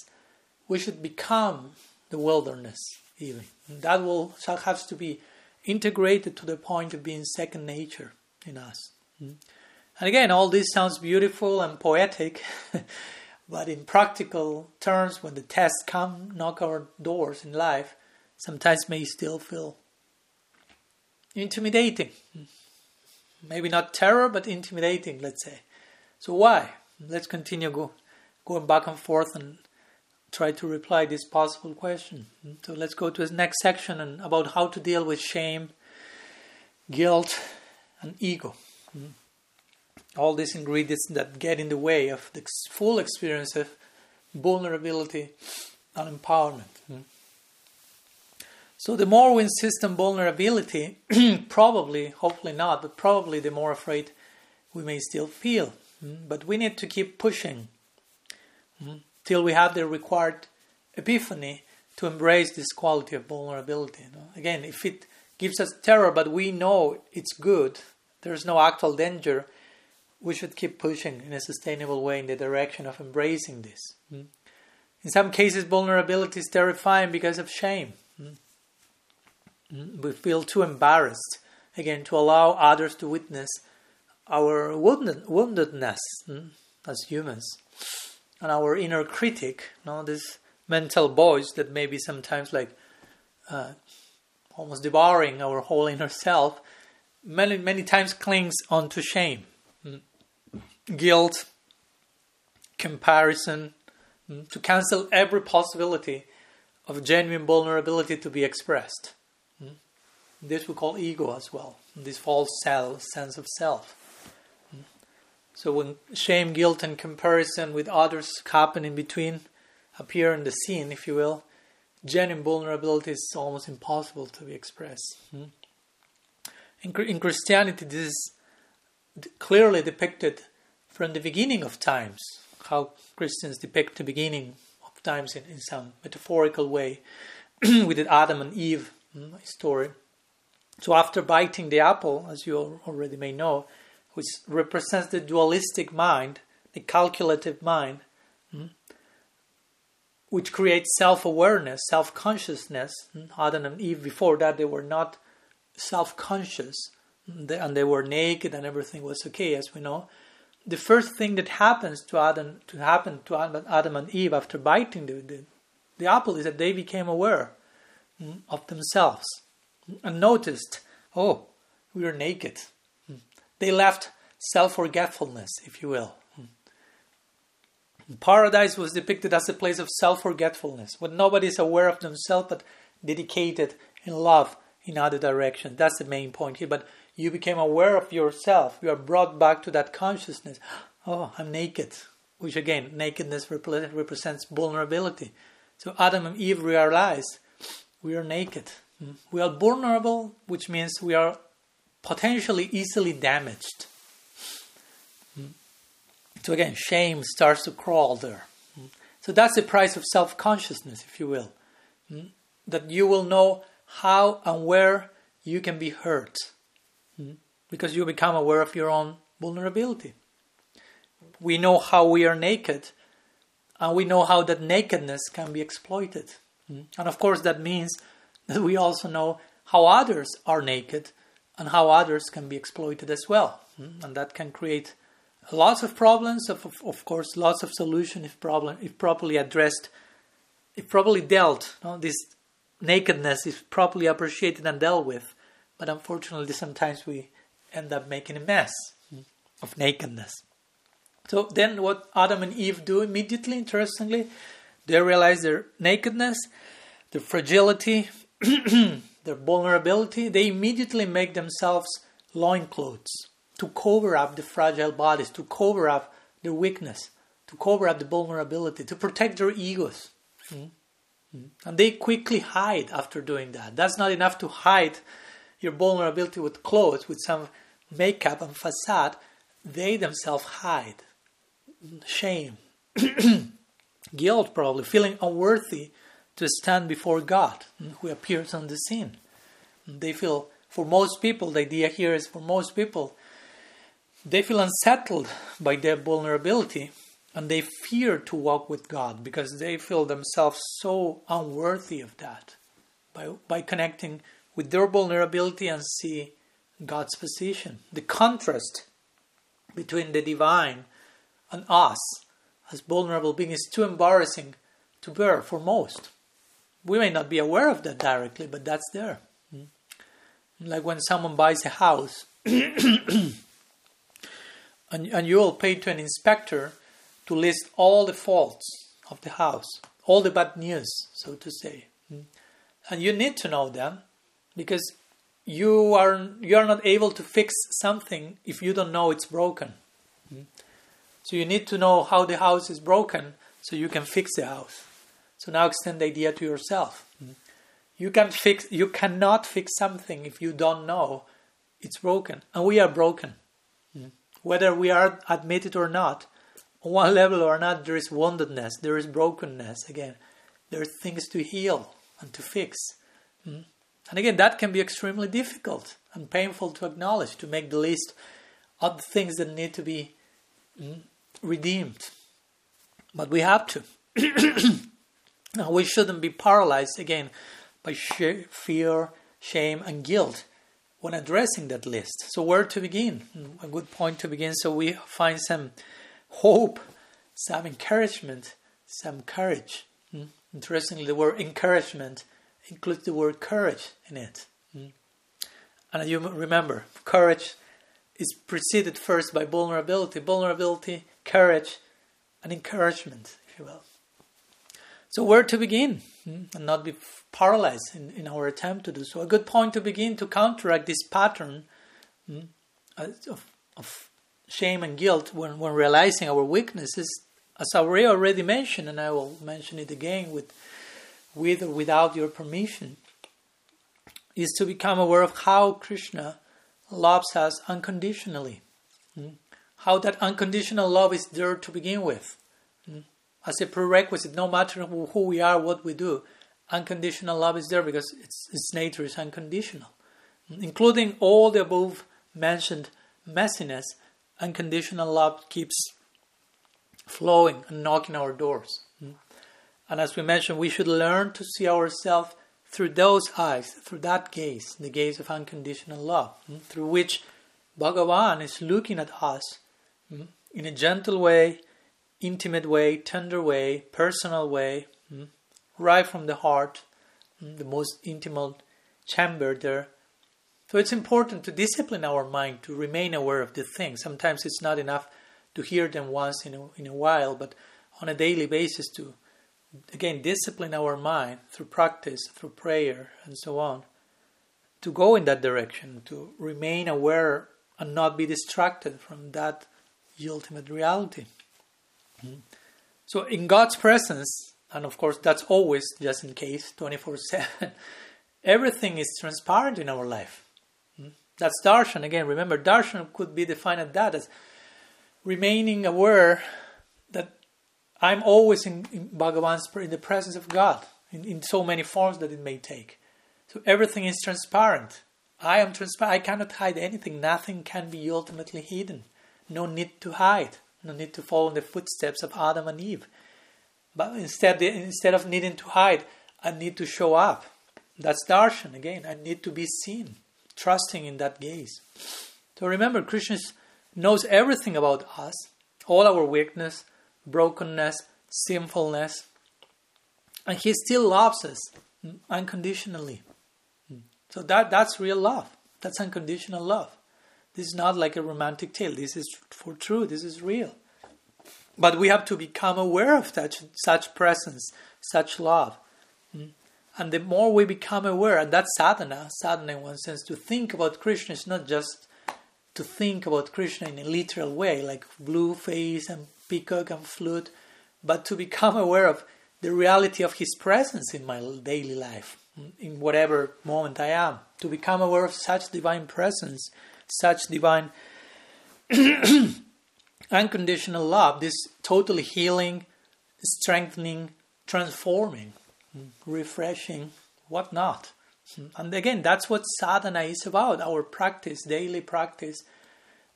Speaker 1: we should become the wilderness even. That will have to be integrated to the point of being second nature in us. Mm. And again, all this sounds beautiful and poetic, <laughs> but in practical terms, when the tests come, knock our doors in life, sometimes may still feel intimidating. Maybe not terror, but intimidating, let's say. So why? Let's continue go, going back and forth and try to reply this possible question. So let's go to the next section and about how to deal with shame, guilt, and ego. All these ingredients that get in the way of the full experience of vulnerability and empowerment. Hmm. So the more we insist on vulnerability, <clears throat> probably, hopefully not, but probably the more afraid we may still feel. Hmm. But we need to keep pushing hmm, till we have the required epiphany to embrace this quality of vulnerability. Again, if it gives us terror, but we know it's good, there's no actual danger, we should keep pushing in a sustainable way in the direction of embracing this. Hmm? In some cases, vulnerability is terrifying because of shame. Hmm? We feel too embarrassed, again, to allow others to witness our wounded, woundedness as humans and our inner critic, you know, this mental voice that maybe sometimes like uh, almost devouring our whole inner self, many many times clings onto shame guilt, comparison, mm, to cancel every possibility of genuine vulnerability to be expressed. Mm. This we call ego as well, this false self, sense of self. Mm. So when shame, guilt, and comparison with others happen in between, appear in the scene, if you will, genuine vulnerability is almost impossible to be expressed. In, in Christianity, this is clearly depicted from the beginning of times, how Christians depict the beginning of times in, in some metaphorical way <clears throat> with the Adam and Eve mm, story. So, after biting the apple, as you already may know, which represents the dualistic mind, the calculative mind, mm, which creates self awareness, self consciousness. Mm, Adam and Eve, before that, they were not self conscious and they were naked and everything was okay, as we know the first thing that happens to Adam to happen to Adam and Eve after biting the, the, the apple is that they became aware mm, of themselves and noticed, oh, we are naked. Mm. They left self forgetfulness, if you will. Mm. Paradise was depicted as a place of self forgetfulness, when nobody is aware of themselves but dedicated in love in other direction. That's the main point here. But you became aware of yourself. You are brought back to that consciousness. Oh, I'm naked. Which again, nakedness represents vulnerability. So Adam and Eve realize we are naked. Hmm. We are vulnerable, which means we are potentially easily damaged. Hmm. So again, shame starts to crawl there. Hmm. So that's the price of self consciousness, if you will. That you will know how and where you can be hurt because you become aware of your own vulnerability. We know how we are naked, and we know how that nakedness can be exploited. Mm. And of course, that means <laughs> that we also know how others are naked and how others can be exploited as well. Mm. And that can create lots of problems, of, of, of course, lots of solutions if, problem, if properly addressed, if properly dealt. You know, this nakedness is properly appreciated and dealt with. But unfortunately, sometimes we end up making a mess of nakedness. So then, what Adam and Eve do immediately, interestingly, they realize their nakedness, their fragility, <clears throat> their vulnerability. They immediately make themselves loincloths to cover up the fragile bodies, to cover up their weakness, to cover up the vulnerability, to protect their egos. Mm-hmm. And they quickly hide after doing that. That's not enough to hide your vulnerability with clothes, with some makeup and facade, they themselves hide. Shame, <clears throat> guilt, probably, feeling unworthy to stand before God mm, who appears on the scene. They feel, for most people, the idea here is for most people, they feel unsettled by their vulnerability and they fear to walk with God because they feel themselves so unworthy of that. By, by connecting with their vulnerability and see God's position. The contrast between the divine and us as vulnerable beings is too embarrassing to bear for most. We may not be aware of that directly, but that's there. Hmm? Like when someone buys a house <coughs> and, and you will pay to an inspector to list all the faults of the house, all the bad news, so to say. Hmm? And you need to know them because you are you are not able to fix something if you don't know it's broken hmm? So you need to know how the house is broken so you can fix the house. So now extend the idea to yourself. Hmm? You can fix you cannot fix something if you don't know it's broken. And we are broken. Hmm? Whether we are admitted or not, on one level or not, there is woundedness, there is brokenness. Again, there are things to heal and to fix. And again, that can be extremely difficult and painful to acknowledge, to make the list of the things that need to be mm, redeemed. But we have to. <clears throat> now, we shouldn't be paralyzed again by fear, shame, and guilt when addressing that list. So, where to begin? A good point to begin so we find some hope, some encouragement, some courage. Hmm? Interestingly, the word encouragement includes the word courage in it. And you remember, courage is preceded first by vulnerability, vulnerability, courage, and encouragement, if you will. So, where to begin hmm? and not be paralyzed in, in our attempt to do so? A good point to begin to counteract this pattern hmm, of, of shame and guilt when, when realizing our weaknesses, as I already mentioned, and I will mention it again with, with or without your permission, is to become aware of how Krishna loves us unconditionally. Hmm? How that unconditional love is there to begin with. Hmm? As a prerequisite, no matter who we are, what we do, unconditional love is there because its, its nature is unconditional. Hmm? Including all the above mentioned messiness, unconditional love keeps flowing and knocking our doors. And as we mentioned, we should learn to see ourselves through those eyes, through that gaze, the gaze of unconditional love, hmm, through which Bhagavan is looking at us hmm, in a gentle way, intimate way, tender way, personal way, hmm, right from the heart, the most intimate chamber there. So it's important to discipline our mind to remain aware of the things. Sometimes it's not enough to hear them once in a, in a while, but on a daily basis to again, discipline our mind through practice, through prayer, and so on, to go in that direction, to remain aware and not be distracted from that ultimate reality. Mm-hmm. So, in God's presence, and of course, that's always just in case, 24 7, <laughs> everything is transparent in our life. Mm-hmm. That's darshan. Again, remember, darshan could be defined as that as remaining aware I'm always in, in Bhagavan's in the presence of God in, in so many forms that it may take. So everything is transparent. I am transparent. I cannot hide anything. Nothing can be ultimately hidden. No need to hide. No need to follow in the footsteps of Adam and Eve. But instead, instead of needing to hide, I need to show up. That's darshan again. I need to be seen, trusting in that gaze. So remember, Krishna knows everything about us, all our weakness, brokenness, sinfulness. And He still loves us unconditionally. So that, that's real love. That's unconditional love. This is not like a romantic tale. This is for true. This is real. But we have to become aware of such, such presence, such love. Mm. And the more we become aware, and that's sadhana, sadhana in one sense, to think about Krishna is not just to think about Krishna in a literal way, like blue face and peacock and flute, but to become aware of the reality of His presence in my daily life, in whatever moment I am. To become aware of such divine presence, such divine <clears throat> unconditional love, this totally healing, strengthening, transforming, refreshing, whatnot. And again, that's what sadhana is about. Our practice, daily practice,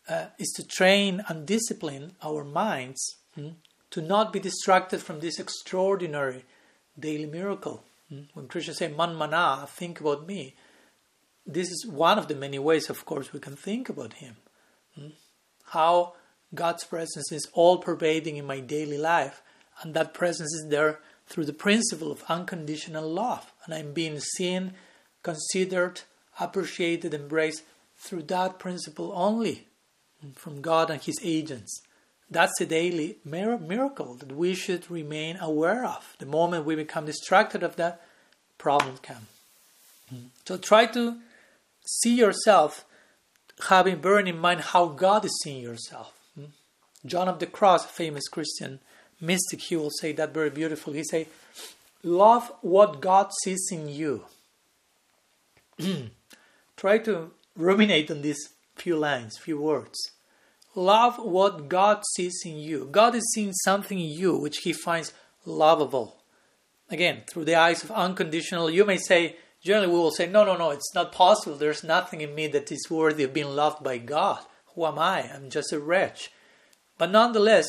Speaker 1: uh, is to train and discipline our minds hmm, to not be distracted from this extraordinary daily miracle. Hmm? When Krishna says, Man mana, think about me, this is one of the many ways, of course, we can think about Him. Hmm? How God's presence is all pervading in my daily life, and that presence is there through the principle of unconditional love. And I'm being seen, considered, appreciated, embraced through that principle only from God and His agents. That's a daily miracle that we should remain aware of. The moment we become distracted of that, problems come. So try to see yourself having bearing in mind how God is seeing yourself. John of the Cross, a famous Christian mystic, he will say that very beautifully. He say, "Love what God sees in you." <clears throat> Try to ruminate on these few lines, few words. Love what God sees in you. God is seeing something in you which He finds lovable. Again, through the eyes of unconditional, you may say, generally we will say, no, no, no, it's not possible. There's nothing in me that is worthy of being loved by God. Who am I? I'm just a wretch. But nonetheless,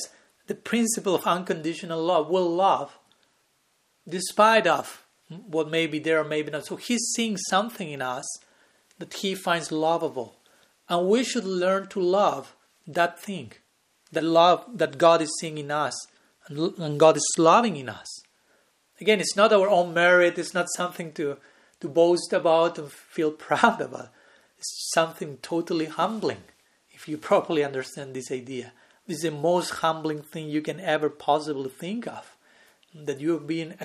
Speaker 1: the principle of unconditional love will love despite of what may be there or maybe not. So he's seeing something in us that he finds lovable. And we should learn to love that thing, that love that God is seeing in us and God is loving in us. Again, it's not our own merit, it's not something to, to boast about and feel <laughs> proud about. It's something totally humbling if you properly understand this idea. This is the most humbling thing you can ever possibly think of. That you have been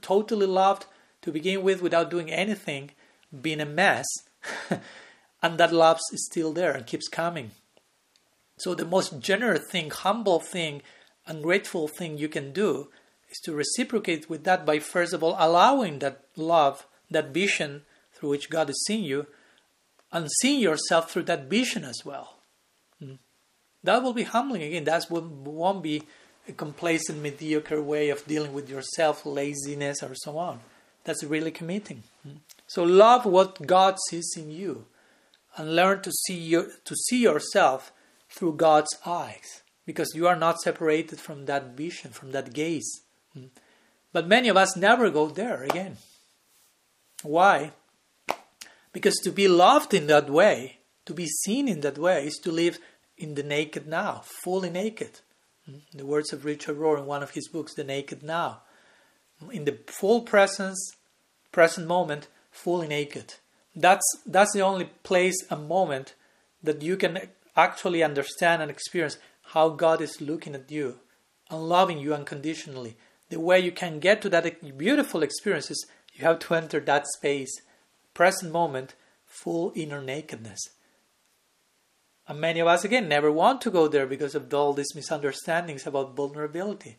Speaker 1: totally loved to begin with without doing anything, being a mess, <laughs> and that love is still there and keeps coming. So, the most generous thing, humble thing, ungrateful thing you can do is to reciprocate with that by first of all allowing that love, that vision through which God is seeing you, and seeing yourself through that vision as well. Hmm. That will be humbling again. That won't be a complacent, mediocre way of dealing with yourself, laziness, or so on. That's really committing. Hmm. So love what God sees in you, and learn to see your, to see yourself through God's eyes, because you are not separated from that vision, from that gaze. Hmm. But many of us never go there again. Why? Because to be loved in that way, to be seen in that way, is to live in the naked now, fully naked. Hmm. The words of Richard Rohr in one of his books, The Naked Now. In the full presence, present moment, fully naked. That's, that's the only place and moment that you can actually understand and experience how God is looking at you and loving you unconditionally. The way you can get to that beautiful experience is you have to enter that space, present moment, full inner nakedness. And many of us, again, never want to go there because of all these misunderstandings about vulnerability.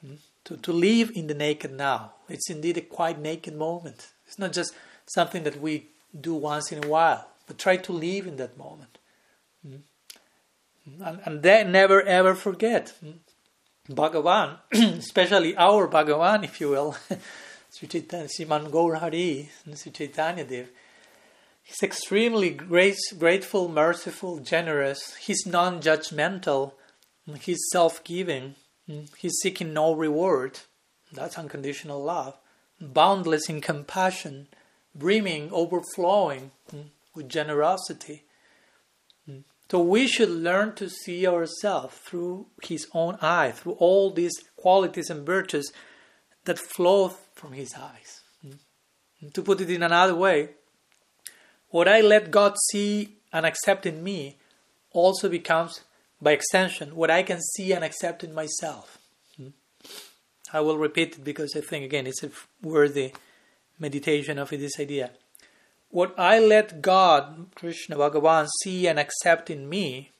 Speaker 1: Hmm? To, to live in the naked now. It's indeed a quite naked moment. It's not just something that we do once in a while, but try to live in that moment. Hmm? And, and then never ever forget Bhagavan, <clears throat> especially our Bhagavan, if you will, <laughs> Sri Chaitanya, Sriman Gaur Hari, Sri Chaitanya Dev. He's extremely great, grateful, merciful, generous. He's non judgmental. He's self giving. He's seeking no reward. That's unconditional love. Boundless in compassion, brimming, overflowing with generosity. So we should learn to see ourselves through His own eye, through all these qualities and virtues that flow from His eyes. And to put it in another way, what I let God see and accept in me also becomes, by extension, what I can see and accept in myself. Mm-hmm. I will repeat it because I think, again, it's a worthy meditation of this idea what I let God, Krishna Bhagavan, see and accept in me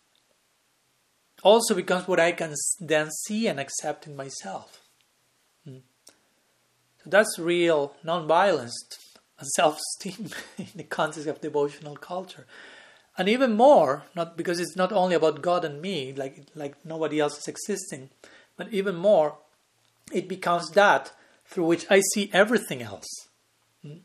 Speaker 1: also becomes what I can then see and accept in myself. Hmm. So that's real non-violence and <laughs> self-esteem in the context of devotional culture. And even more, not because it's not only about God and me, like like nobody else is existing, but even more, it becomes that through which I see everything else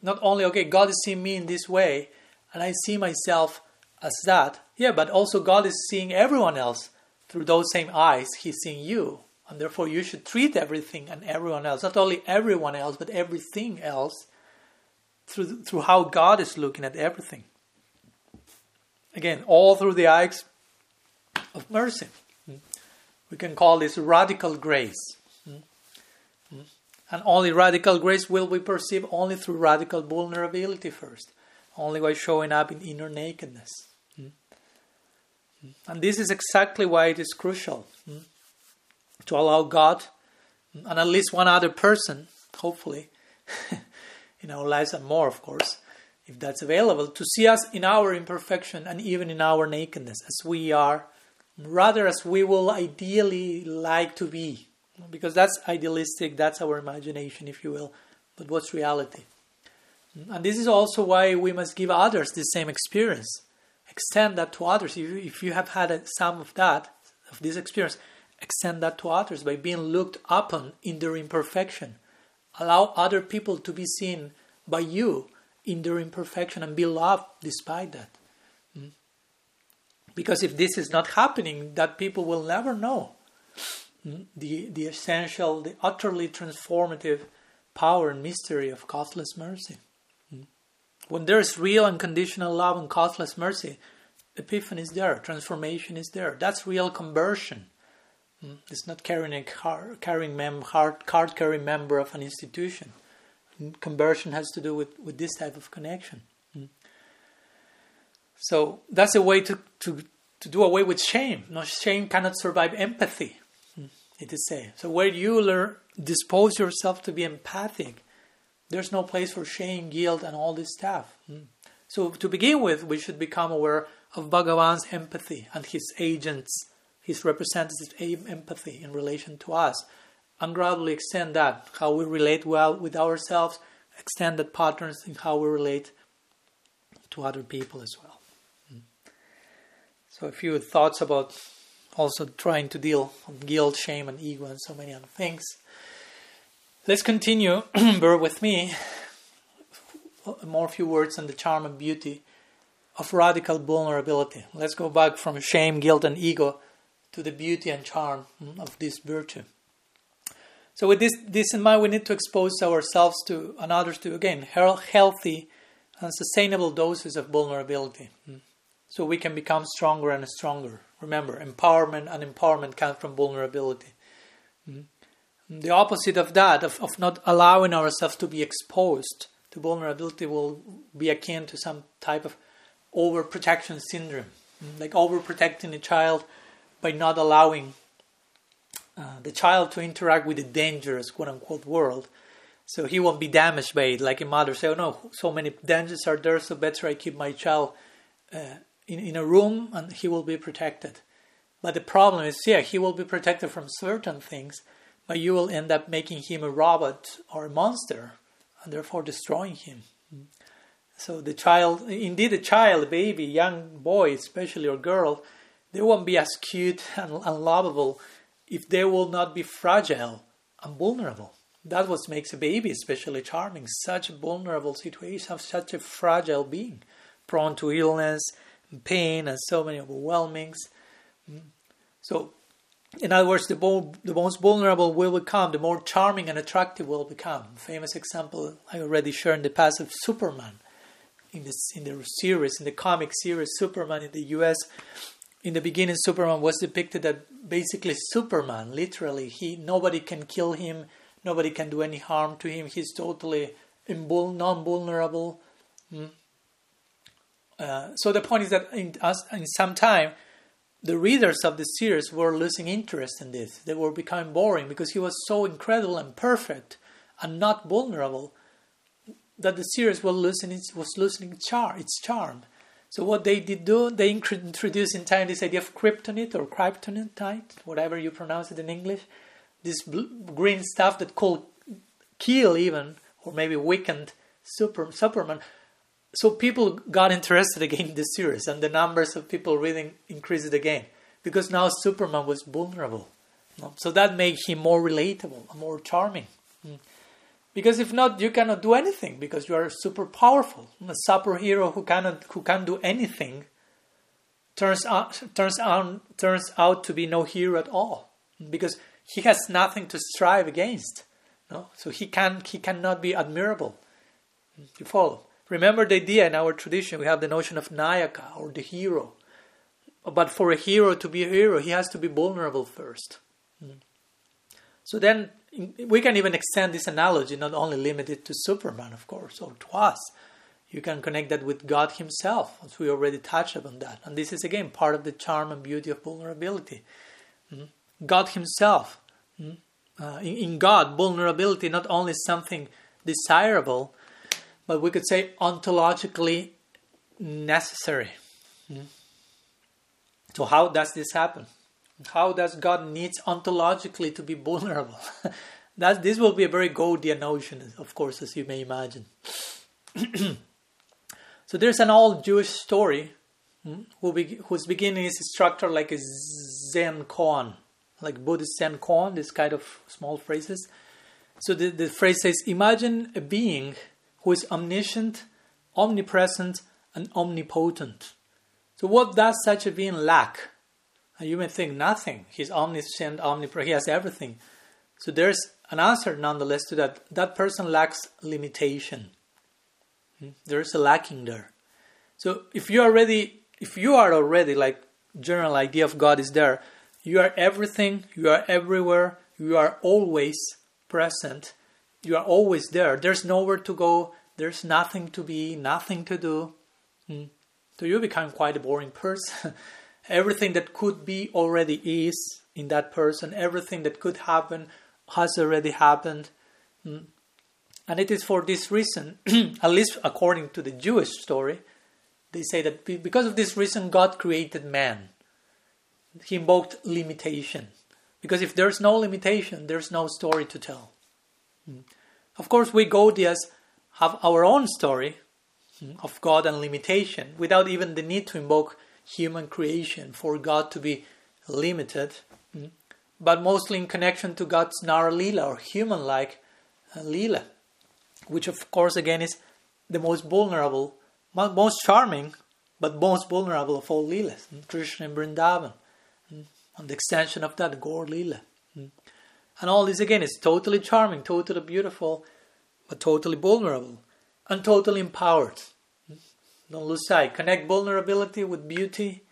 Speaker 1: not only okay god is seeing me in this way and i see myself as that. Yeah but also god is seeing everyone else through those same eyes. He's seeing you. And therefore you should treat everything and everyone else not only everyone else but everything else through through how god is looking at everything. Again all through the eyes of mercy. We can call this radical grace and only radical grace will be perceived only through radical vulnerability first, only by showing up in inner nakedness. Hmm? Hmm? And this is exactly why it is crucial hmm? to allow God and at least one other person, hopefully, <laughs> in our lives and more, of course, if that's available, to see us in our imperfection and even in our nakedness as we are rather as we will ideally like to be, because that's idealistic, that's our imagination, if you will, but what's reality? And this is also why we must give others the same experience. Extend that to others. If you have had some of that, of this experience, extend that to others by being looked upon in their imperfection. Allow other people to be seen by you in their imperfection and be loved despite that. Hmm? Because if this is not happening, that people will never know? The, the essential, the utterly transformative power and mystery of causeless mercy. Hmm? When there is real unconditional love and causeless mercy, epiphany is there, transformation is there. That's real conversion. It's not carrying a car, carrying mem, card, card carrying member of an institution. Conversion has to do with, with this type of connection. So that's a way to, to, to do away with shame. No, shame cannot survive empathy, it is said. So where you learn, dispose yourself to be empathic, there's no place for shame, guilt, and all this stuff. So to begin with, we should become aware of Bhagavan's empathy and his agents his representative empathy in relation to us, and gradually extend that, how we relate well with ourselves, extend that patterns in how we relate to other people as well. Hmm. So, a few thoughts about also trying to deal with guilt, shame, and ego, and so many other things. Let's continue. <clears throat> Bear with me. More few words on the charm and beauty of radical vulnerability. Let's go back from shame, guilt, and ego to the beauty and charm mm, of this virtue. So, with this, this in mind, we need to expose ourselves to and others to again healthy and sustainable doses of vulnerability, mm. so we can become stronger and stronger. Remember, empowerment and empowerment come from vulnerability. The opposite of that, of, of not allowing ourselves to be exposed to vulnerability, will be akin to some type of overprotection syndrome, like overprotecting a child by not allowing uh, the child to interact with the dangerous quote unquote world. So he won't be damaged by it. Like a mother say, oh no, so many dangers are there, so better I keep my child uh, in, in a room and he will be protected. But the problem is, yeah, he will be protected from certain things, but you will end up making him a robot or a monster and therefore destroying him. So the child, indeed, a child, a baby, young boy, especially or girl, they won't be as cute and, and lovable if they will not be fragile and vulnerable. That's what makes a baby especially charming. Such a vulnerable situation, such a fragile being, prone to illness, pain, and so many overwhelmings. So, in other words, the, more, the most vulnerable will become, the more charming and attractive will become. Famous example I already shared in the past of Superman. In, this, in the series, in the comic series Superman in the US, in the beginning Superman was depicted that basically Superman, literally. He nobody can kill him, nobody can do any harm to him. He's totally non-vulnerable. Mm. Uh, so the point is that in, in some time, the readers of the series were losing interest in this. They were becoming boring because he was so incredible and perfect and not vulnerable that the series was losing its, was losing char, its charm. So what they did do, they introduced in time this idea of kryptonite or kryptonite, whatever you pronounce it in English, this green stuff that could kill even, or maybe weakened super, Superman. So people got interested again in the series, and the numbers of people reading increased again because now Superman was vulnerable. So that made him more relatable, more charming. Hmm. Because if not, you cannot do anything because you are super powerful. Mm, a superhero who cannot who can't do anything turns out turns out turns out to be no hero at all mm, because he has nothing to strive against. No? So he can he cannot be admirable. Mm, you follow? Remember the idea in our tradition we have the notion of Nayaka or the hero. But for a hero to be a hero, he has to be vulnerable first. So then we can even extend this analogy, not only limited to Superman, of course, or to us. You can connect that with God Himself, as we already touched upon that. And this is again part of the charm and beauty of vulnerability. Mm-hmm. God Himself. Mm-hmm. Uh, in, in, God, vulnerability not only is something desirable, but we could say ontologically necessary. Mm-hmm. So, how does this happen? How does God needs ontologically to be vulnerable? <laughs> that this will be a very Gaudiya notion, of course, as you may imagine. <clears throat> so there's an old Jewish story hmm, who be, whose beginning is structured like a Zen koan, like Buddhist Zen koan, this kind of small phrases. So the, the phrase says, Imagine a being who is omniscient, omnipresent, and omnipotent. So, what does such a being lack? And you may think nothing. He's omniscient, omnipresent, he has everything. So, there's an answer nonetheless to that. That person lacks limitation. Hmm? There's a lacking there. So, if you are already, if you are already like general idea of God is there, you are everything, you are everywhere, you are always present, you are always there. There's nowhere to go, there's nothing to be, nothing to do. Hmm. So you become quite a boring person. <laughs> everything that could be already is in that person. Everything that could happen has already happened. Hmm. And it is for this reason, <clears throat> at least according to the Jewish story, they say that because of this reason, God created man. He invoked limitation. Because if there's no limitation, there's no story to tell. Hmm. Of course, we Gaudias have our own story hmm, of God and limitation without even the need to invoke human creation for God to be limited, hmm, but mostly in connection to God's Nar Lila or human like uh, Lila, which of course again is the most vulnerable, most charming, but most vulnerable of all Leelas, Krishna and Vrindavan, and the extension of that, Gaur Lila. And all this again is totally charming, totally beautiful, but totally vulnerable and totally empowered. Don't lose sight. Connect vulnerability with beauty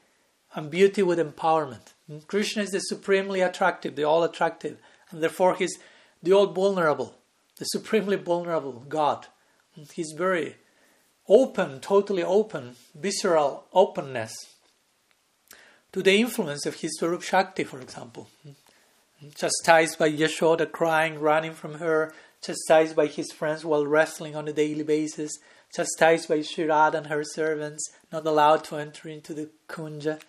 Speaker 1: and beauty with empowerment. Krishna is the supremely attractive, the all attractive, and therefore he's the all vulnerable, the supremely vulnerable God. He's very open, totally open, visceral openness to the influence of his Swarup Shakti, for example. Chastised by Yashoda crying, running from her, chastised by his friends while wrestling on a daily basis, chastised by Sri Radha and her servants, not allowed to enter into the kunja.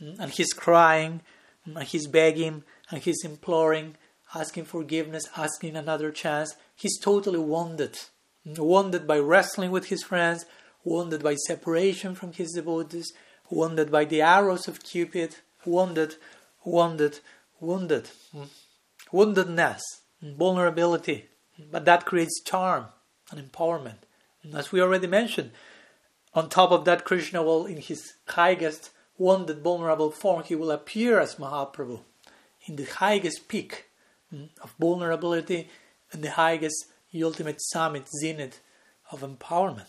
Speaker 1: Mm, and he's crying, mm, and he's begging, and he's imploring, asking forgiveness, asking another chance. He's totally wounded. Mm, wounded by wrestling with his friends, wounded by separation from his devotees, wounded by the arrows of Cupid, wounded, wounded, wounded. Hmm, woundedness, hmm, vulnerability, hmm, but that creates charm and empowerment. And as we already mentioned, on top of that, Krishna will, in his highest, wounded, vulnerable form, he will appear as Mahaprabhu in the highest peak of vulnerability and the highest, ultimate summit, zenith of empowerment.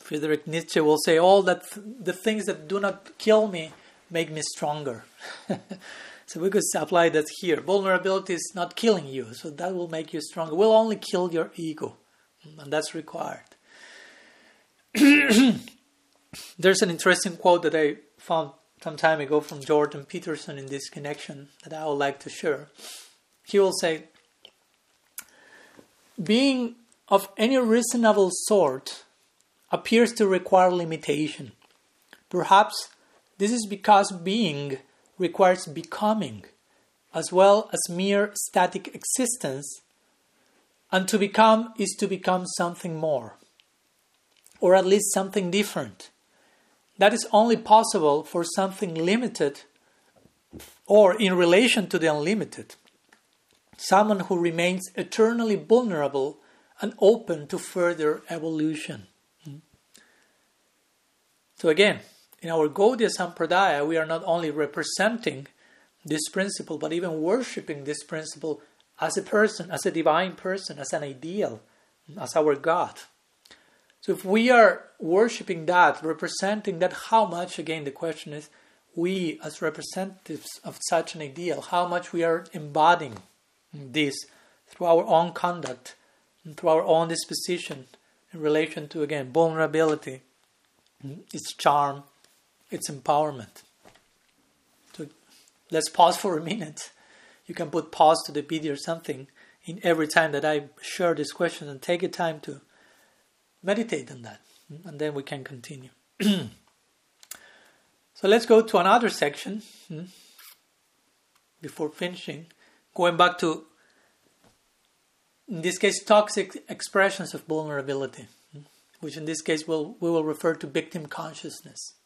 Speaker 1: Friedrich Nietzsche will say, All that the things that do not kill me make me stronger. <laughs> So we could apply that here. Vulnerability is not killing you, so that will make you stronger. Will only kill your ego, and that's required. <clears throat> There's an interesting quote that I found some time ago from Jordan Peterson in this connection that I would like to share. He will say, Being of any reasonable sort appears to require limitation. Perhaps this is because being requires becoming, as well as mere static existence, and to become is to become something more, or at least something different. That is only possible for something limited or in relation to the unlimited. Someone who remains eternally vulnerable and open to further evolution. Hmm. So, again, in our Gaudiya Sampradaya, we are not only representing this principle, but even worshipping this principle as a person, as a divine person, as an ideal, as our God. So if we are worshipping that, representing that, how much, again, the question is, we as representatives of such an ideal, how much we are embodying this through our own conduct, and through our own disposition in relation to, again, vulnerability, its charm, it's empowerment. So let's pause for a minute. You can put pause to the video or something in every time that I share this question and take a time to meditate on that. And then we can continue. <clears throat> So let's go to another section hmm, before finishing. Going back to, in this case, toxic expressions of vulnerability, hmm, which in this case we'll, we will refer to victim consciousness.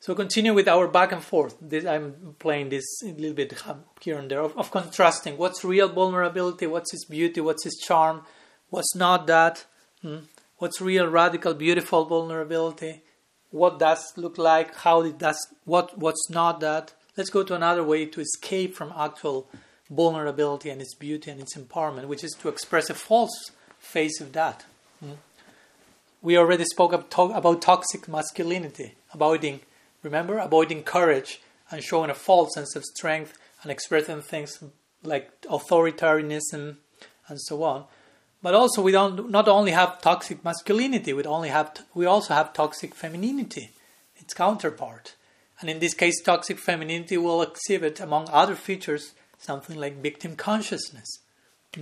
Speaker 1: So continue with our back and forth. This, I'm playing this a little bit here and there of, of contrasting what's real vulnerability, what's its beauty, what's its charm, what's not that, hmm? what's real radical, beautiful vulnerability, what does look like, how it does, what what's not that. Let's go to another way to escape from actual vulnerability and its beauty and its empowerment, which is to express a false face of that. Hmm? We already spoke about toxic masculinity, avoiding, remember, avoiding courage and showing a false sense of strength and expressing things like authoritarianism and so on. But also, we don't not only have toxic masculinity, we only have we also have toxic femininity, its counterpart. And in this case, toxic femininity will exhibit, among other features, something like victim consciousness, <coughs>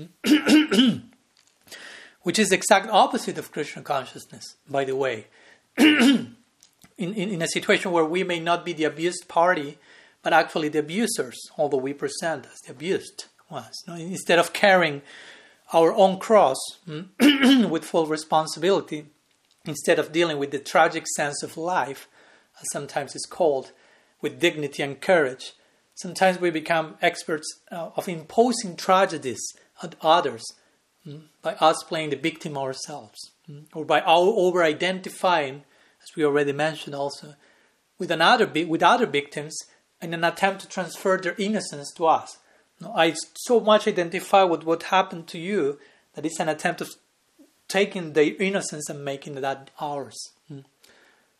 Speaker 1: which is the exact opposite of Krishna consciousness, by the way. <coughs> in, in, in a situation where we may not be the abused party, but actually the abusers, although we present as the abused ones. Instead of carrying our own cross hmm, <clears throat> with full responsibility instead of dealing with the tragic sense of life, as sometimes it's called, with dignity and courage. Sometimes we become experts uh, of imposing tragedies on others hmm, by us playing the victim ourselves, hmm, or by our over identifying, as we already mentioned also, with another with other victims in an attempt to transfer their innocence to us. I so much identify with what happened to you that it's an attempt of taking their innocence and making that ours. Mm.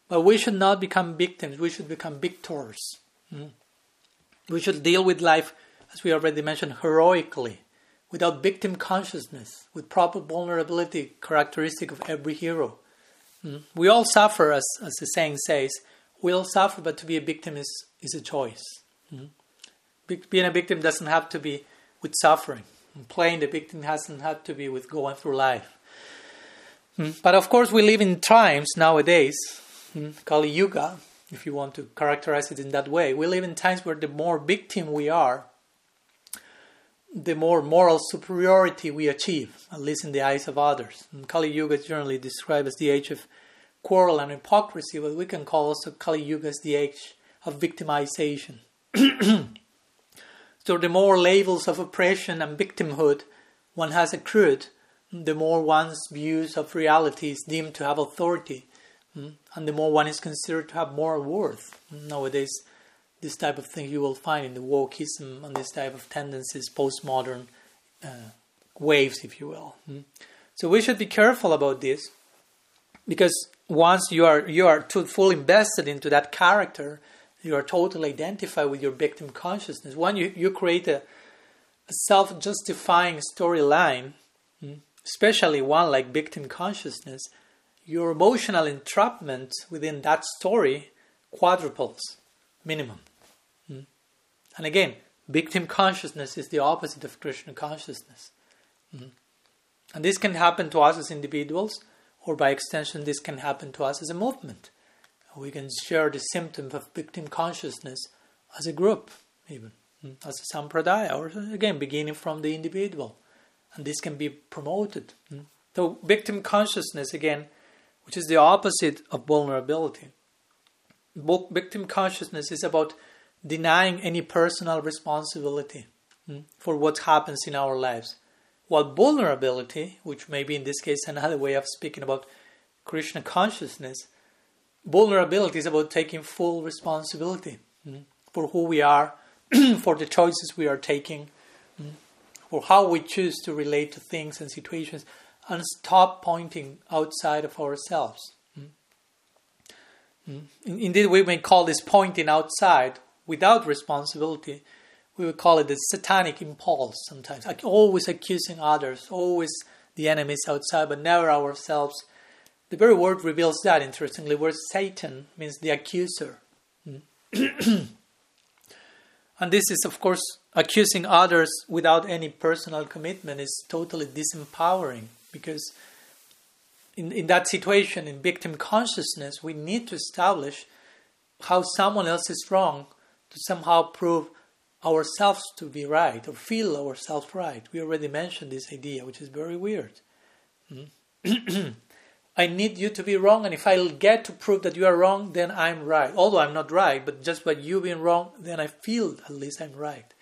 Speaker 1: But we should not become victims, we should become victors. Mm. We should deal with life, as we already mentioned, heroically, without victim consciousness, with proper vulnerability characteristic of every hero. Mm. We all suffer, as, as the saying says, we all suffer, but to be a victim is, is a choice. Mm being a victim doesn't have to be with suffering. Playing the victim hasn't had to be with going through life. Hmm. But of course, we live in times nowadays, hmm, Kali Yuga, if you want to characterize it in that way. We live in times where the more victim we are, the more moral superiority we achieve, at least in the eyes of others. And Kali Yuga is generally described as the age of quarrel and hypocrisy, but we can call also Kali Yuga as the age of victimization. <clears throat> So the more labels of oppression and victimhood one has accrued, the more one's views of reality is deemed to have authority, hmm, and the more one is considered to have moral worth. Nowadays, this type of thing you will find in the wokeism and this type of tendencies, postmodern uh, waves, if you will. Hmm. So we should be careful about this, because once you are you are too fully invested into that character, you are totally identified with your victim consciousness. When you, you create a, a self justifying storyline, hmm, especially one like victim consciousness, your emotional entrapment within that story quadruples minimum. And again, victim consciousness is the opposite of Krishna consciousness. Hmm. And this can happen to us as individuals, or by extension, this can happen to us as a movement we can share the symptom of victim consciousness as a group, even hmm, as a sampradaya, or again, beginning from the individual. And this can be promoted. Hmm. So, victim consciousness, again, which is the opposite of vulnerability. Victim consciousness is about denying any personal responsibility hmm, for what happens in our lives. While vulnerability, which may be in this case another way of speaking about Krishna consciousness, vulnerability is about taking full responsibility mm, for who we are, <clears throat> for the choices we are taking, mm, for how we choose to relate to things and situations, and stop pointing outside of ourselves. Indeed, we may call this pointing outside without responsibility. We would call it the satanic impulse sometimes, like always accusing others, always the enemies outside, but never ourselves the very word reveals that, interestingly, where Satan means the accuser. <clears throat> and this is, of course, accusing others without any personal commitment is totally disempowering because in, in that situation, in victim consciousness, we need to establish how someone else is wrong to somehow prove ourselves to be right or feel ourselves right. We already mentioned this idea, which is very weird. Hmm? <clears throat> I need you to be wrong, and if I get to prove that you are wrong, then I'm right. Although I'm not right, but just by you being wrong, then I feel at least I'm right.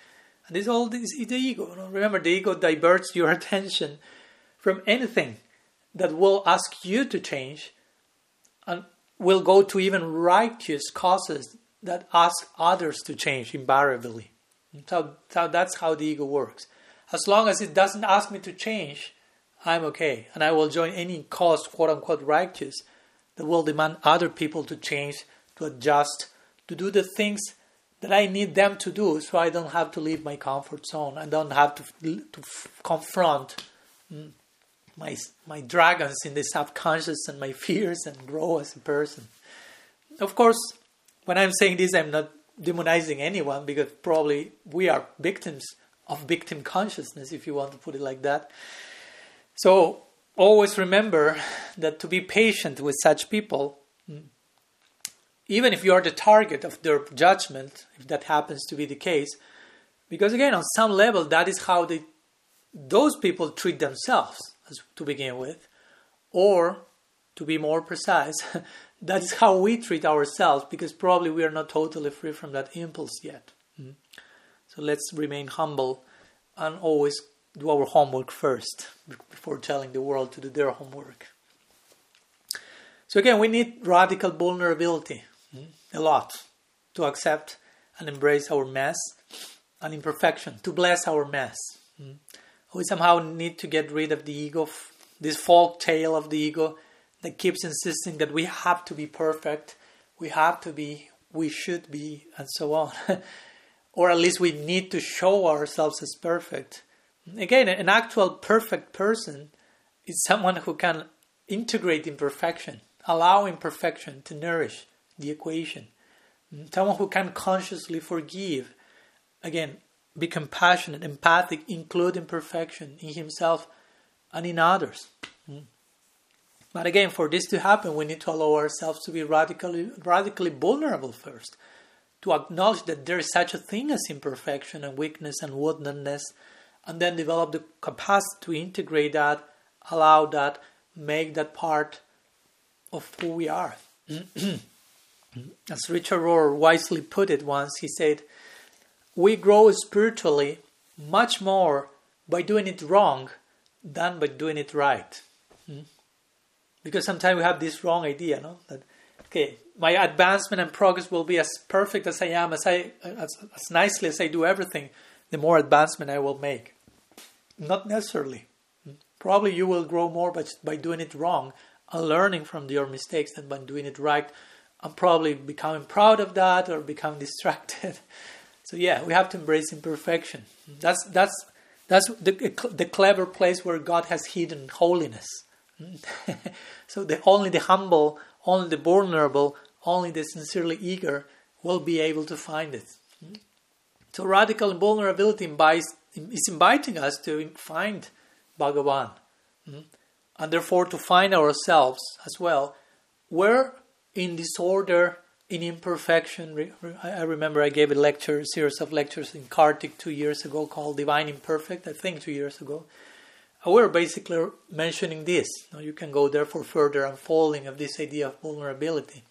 Speaker 1: And this all this is the ego. Remember, the ego diverts your <laughs> attention from anything that will ask you to change, and will go to even righteous causes that ask others to change invariably. So, so that's how the ego works. As long as it doesn't ask me to change, I'm okay. And I will join any cause, quote unquote, righteous that will demand other people to change, to adjust, to do the things that I need them to do so I don't have to leave my comfort zone. I don't have to, to confront mm, my, my dragons in the subconscious and my <laughs> fears and grow as a person. Of course, when I'm saying this, I'm not demonizing anyone because probably we are victims of victim consciousness, if you want to put it like that. So always remember that to be patient with such people, even if you are the target of their judgment, if that happens to be the case, because again, on some level, that is how they, those people treat themselves as, to begin with, or to be more precise, <laughs> that is how we treat ourselves because probably we are not totally free from that impulse yet. Hmm. So let's remain humble and always do our homework first before telling the world to do their homework. So, again, we need radical vulnerability hmm, a lot to accept and embrace our mess and imperfection, to bless our mess. Hmm. We somehow need to get rid of the ego, this folk tale of the ego that keeps insisting that we have to be perfect, we have to be, we should be, and so on. <laughs> or at least we need to show ourselves as perfect Again, an actual perfect person is someone who can integrate imperfection, allow imperfection to nourish the equation. Someone who can consciously forgive. Again, be compassionate, empathic, include imperfection in himself and in others. Hmm. But again, for this to happen, we need to allow ourselves to be radically, radically vulnerable first, to acknowledge that there is such a thing as imperfection and weakness and woundedness and then develop the capacity to integrate that, allow that, make that part of who we are. <clears throat> As Richard Rohr wisely put it once, he said, We grow spiritually much more by doing it wrong than by doing it right. Because sometimes we have this wrong idea, no? That okay, my advancement and progress will be as perfect as I am, as I as, as nicely as I do everything, the more advancement I will make. Not necessarily. Probably you will grow more by, by doing it wrong and learning from your mistakes than by doing it right and probably becoming proud of that or becoming <laughs> distracted. so yeah, we have to embrace imperfection. That's that's that's the the clever place where God has hidden holiness. <laughs> so the only the humble, only the vulnerable, only the sincerely eager will be able to find it. So radical vulnerability implies is inviting us to find Bhagavan. And therefore to find ourselves as well. Where in disorder, in imperfection, I remember I gave a lecture, a series of lectures in Kartik two years ago called Divine Imperfect, I think two years ago. We're basically mentioning this. You can go there for further unfolding of this idea of vulnerability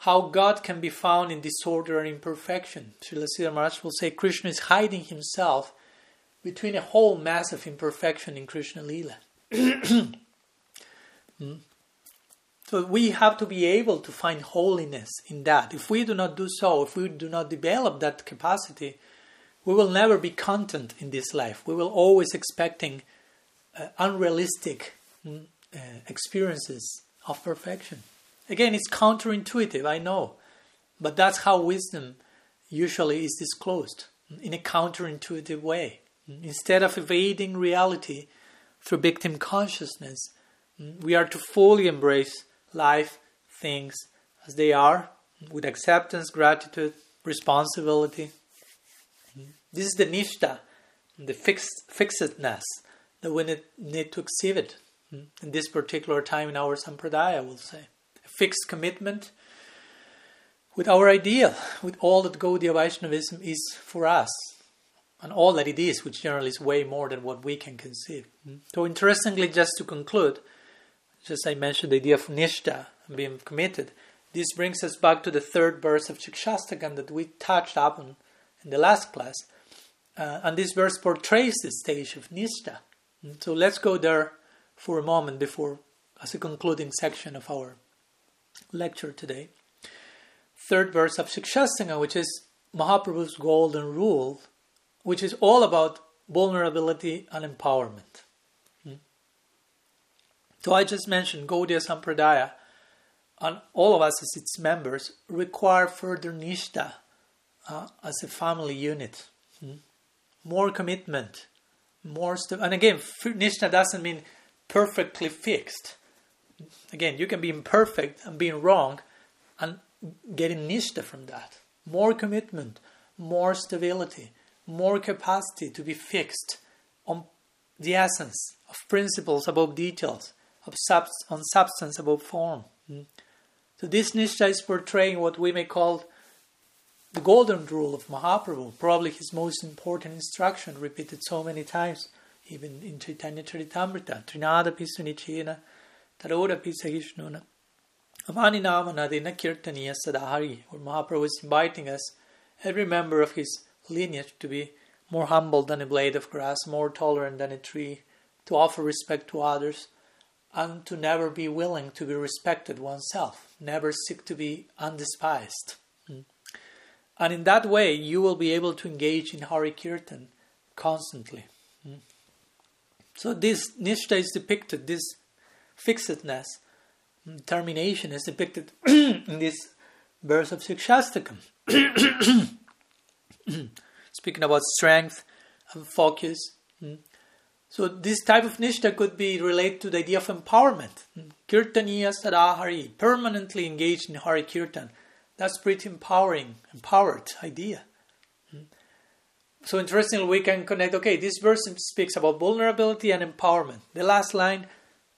Speaker 1: how God can be found in disorder and imperfection. Srila Sridhar Maharaj will say Krishna is hiding himself between a whole mass of imperfection in Krishna Lila. <clears throat> hmm? So we have to be able to find holiness in that. If we do not do so, if we do not develop that capacity, we will never be content in this life. We will always expecting uh, unrealistic mm, uh, experiences of perfection. Again, it's counterintuitive, I know, but that's how wisdom usually is disclosed in a counterintuitive way. Instead of evading reality through victim consciousness, we are to fully embrace life, things as they are, with acceptance, gratitude, responsibility. This is the nishta, the fixed, fixedness that we need, need to exhibit mm, in this particular time in our sampradaya, I will say. A fixed commitment with our ideal, with all that Gaudiya Vaishnavism is for us, and all that it is, which generally is way more than what we can conceive. Mm. So, interestingly, just to conclude, just I mentioned the idea of nishta, being committed. This brings us back to the third verse of Shikshastakam that we touched upon in the last class. Uh, and this verse portrays the stage of nishta. So let's go there for a moment before, as a concluding section of our lecture today. Third verse of Shikshastakam, which is Mahaprabhu's golden rule which is all about vulnerability and empowerment. Hmm? So I just mentioned Gaudiya Sampradaya, and all of us as its members require further nishta uh, as a family unit. Hmm? More commitment, more stuff. And again, nishta doesn't mean perfectly fixed. Again, you can be imperfect and being wrong and getting nishta from that. More commitment, more stability, more capacity to be fixed on the essence of principles above details, of on substance above form. Mm. So this Nishta is portraying what we may call the golden rule of Mahaprabhu, probably his most important instruction, repeated so many times, even in Chaitanya Charitamrita, Trinada Pisunichena, Taroda Pisahishnuna, Amani Namanadina Kirtaniya Sadahari, where Mahaprabhu is inviting us, every member of his lineage to be more humble than a blade of grass, more tolerant than a tree, to offer respect to others, and to never be willing to be respected oneself, never seek to be undespised. Hmm. And in that way, you will be able to engage in Hari Kirtan constantly. Hmm. So, this Nishta is depicted, this fixedness, determination is depicted <clears throat> in this verse of Shikshastakam. <clears throat> Speaking about strength and focus. Hmm. So this type of nishta could be related to the idea of empowerment. Hmm. Kirtaniya Sadahari, permanently engaged in Hari Kirtan. That's pretty empowering, empowered idea. Hmm. So interestingly, we can connect. Okay, this verse speaks about vulnerability and empowerment. The last line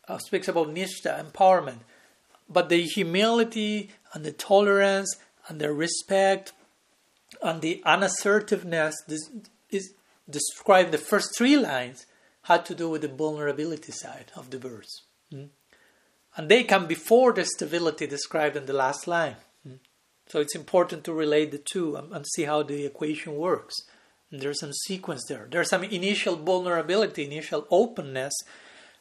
Speaker 1: uh, speaks about nishta, empowerment, but the humility and the tolerance and the respect and the unassertiveness this is described the first three lines had to do with the vulnerability side of the verse. Mm? And they come before the stability described in the last line. Mm? So it's important to relate the two and, see how the equation works. And there's some sequence there. There's some initial vulnerability, initial openness,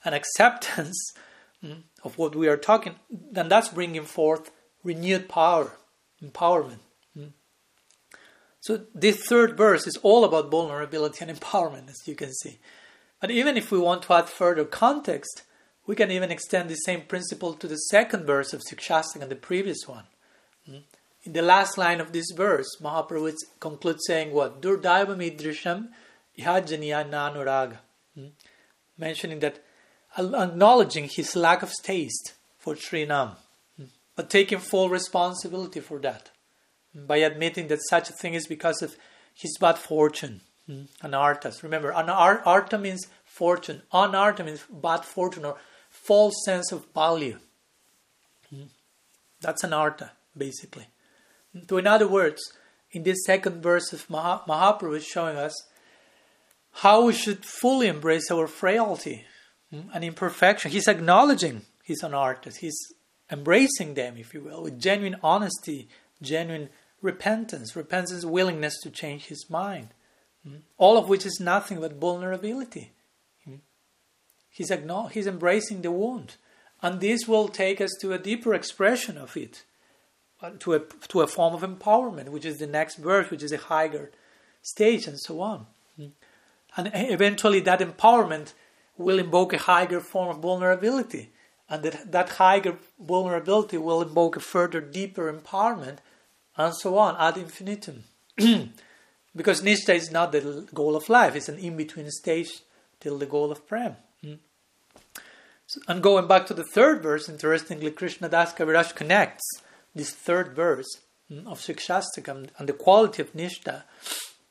Speaker 1: and acceptance <laughs> mm, of what we are talking. And that's bringing forth renewed power, empowerment. So this third verse is all about vulnerability and <laughs> empowerment, as you can see. But even if we want to add further context, we can even extend the same principle to the second verse of Shikshastakam and the previous one. Hmm? In the last line of this verse, Mahaprabhu concludes saying what? Durdaiva midrisham nanuraga. Hmm? Mentioning that, acknowledging his lack of taste for Srinam, hmm? but taking full responsibility for that by admitting that such a thing is because of his bad fortune. Mm. Anarthas. Remember, anar- arta means fortune. Anartha means bad fortune or false sense of value. Mm. That's anartha, basically. So, in other words, in this second verse of Mah- Mahaprabhu is showing us how we should fully embrace our frailty mm, and imperfection. He's acknowledging his anarthas, He's embracing them, if you will, with genuine honesty, genuine repentance, repentance, willingness to change his mind. Hmm? All of which is nothing but vulnerability. Hmm? He's, he's embracing the wound. And this will take us to a deeper expression of it, to a, to a form of empowerment, which is the next verse, which is a higher stage, and so on. And eventually, that empowerment will invoke a higher form of vulnerability. And that, that higher vulnerability will invoke a further, deeper empowerment and so on ad infinitum. <clears throat> because nishta is not the goal of life, it's an in between stage till the goal of prem. And going back to the third verse, interestingly, Krishna Das Kaviraj connects this third verse mm, of Shikshastakam and the quality of nishta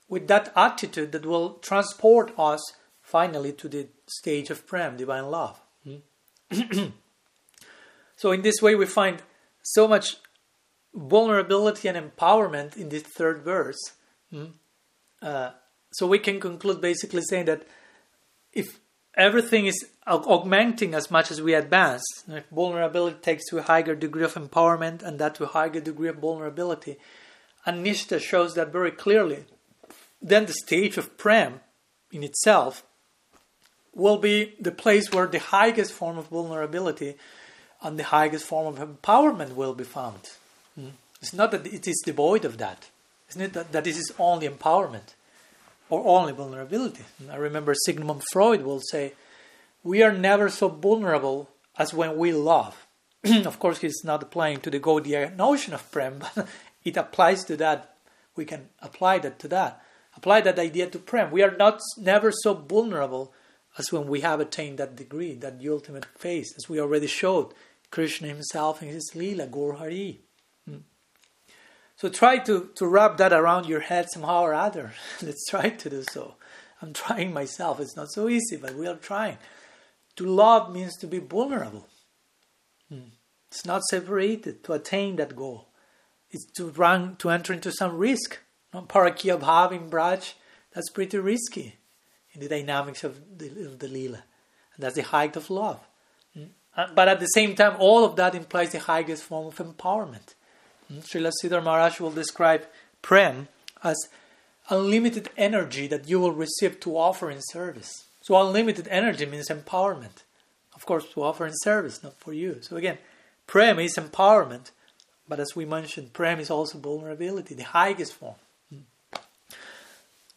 Speaker 1: with that attitude that will transport us finally to the stage of prem, divine love. Mm. <clears throat> so in this way, we find so much vulnerability and empowerment in this third verse. Mm? Uh, so we can conclude basically saying that if everything is augmenting as much as we advance, vulnerability takes to a higher degree of empowerment and that to a higher degree of vulnerability, and Nishta shows that very clearly, then the stage of Prem in itself will be the place where the highest form of vulnerability and the highest form of empowerment will be found. Mm. It's not that it is devoid of that. It's not that, that this is only empowerment or only vulnerability. I remember Sigmund Freud will say, We are never so vulnerable as when we love. <clears throat> of course, he's not applying to the Gaudiya notion of Prem, but <laughs> it applies to that. We can apply that to that. Apply that idea to Prem. We are not never so vulnerable as when we have attained that degree, that ultimate phase, as we already showed Krishna himself in his Leela, Gaur Hari. So try to, to wrap that around your head somehow or other. <laughs> Let's try to do so. I'm trying myself. It's not so easy, but we are trying. To love means to be vulnerable. Hmm. It's not separated to attain that goal. It's to run to enter into some risk. No? Parakiya bhaving braj, that's pretty risky in the dynamics of the, of the lila. And that's the height of love. Hmm. Uh, but at the same time, all of that implies the highest form of empowerment. Srila Sridhar Maharaj will describe Prem as unlimited energy that you will receive to offer in service. So, unlimited energy means empowerment. Of course, to offer in service, not for you. So, again, Prem is empowerment, but as we mentioned, Prem is also vulnerability, the highest form.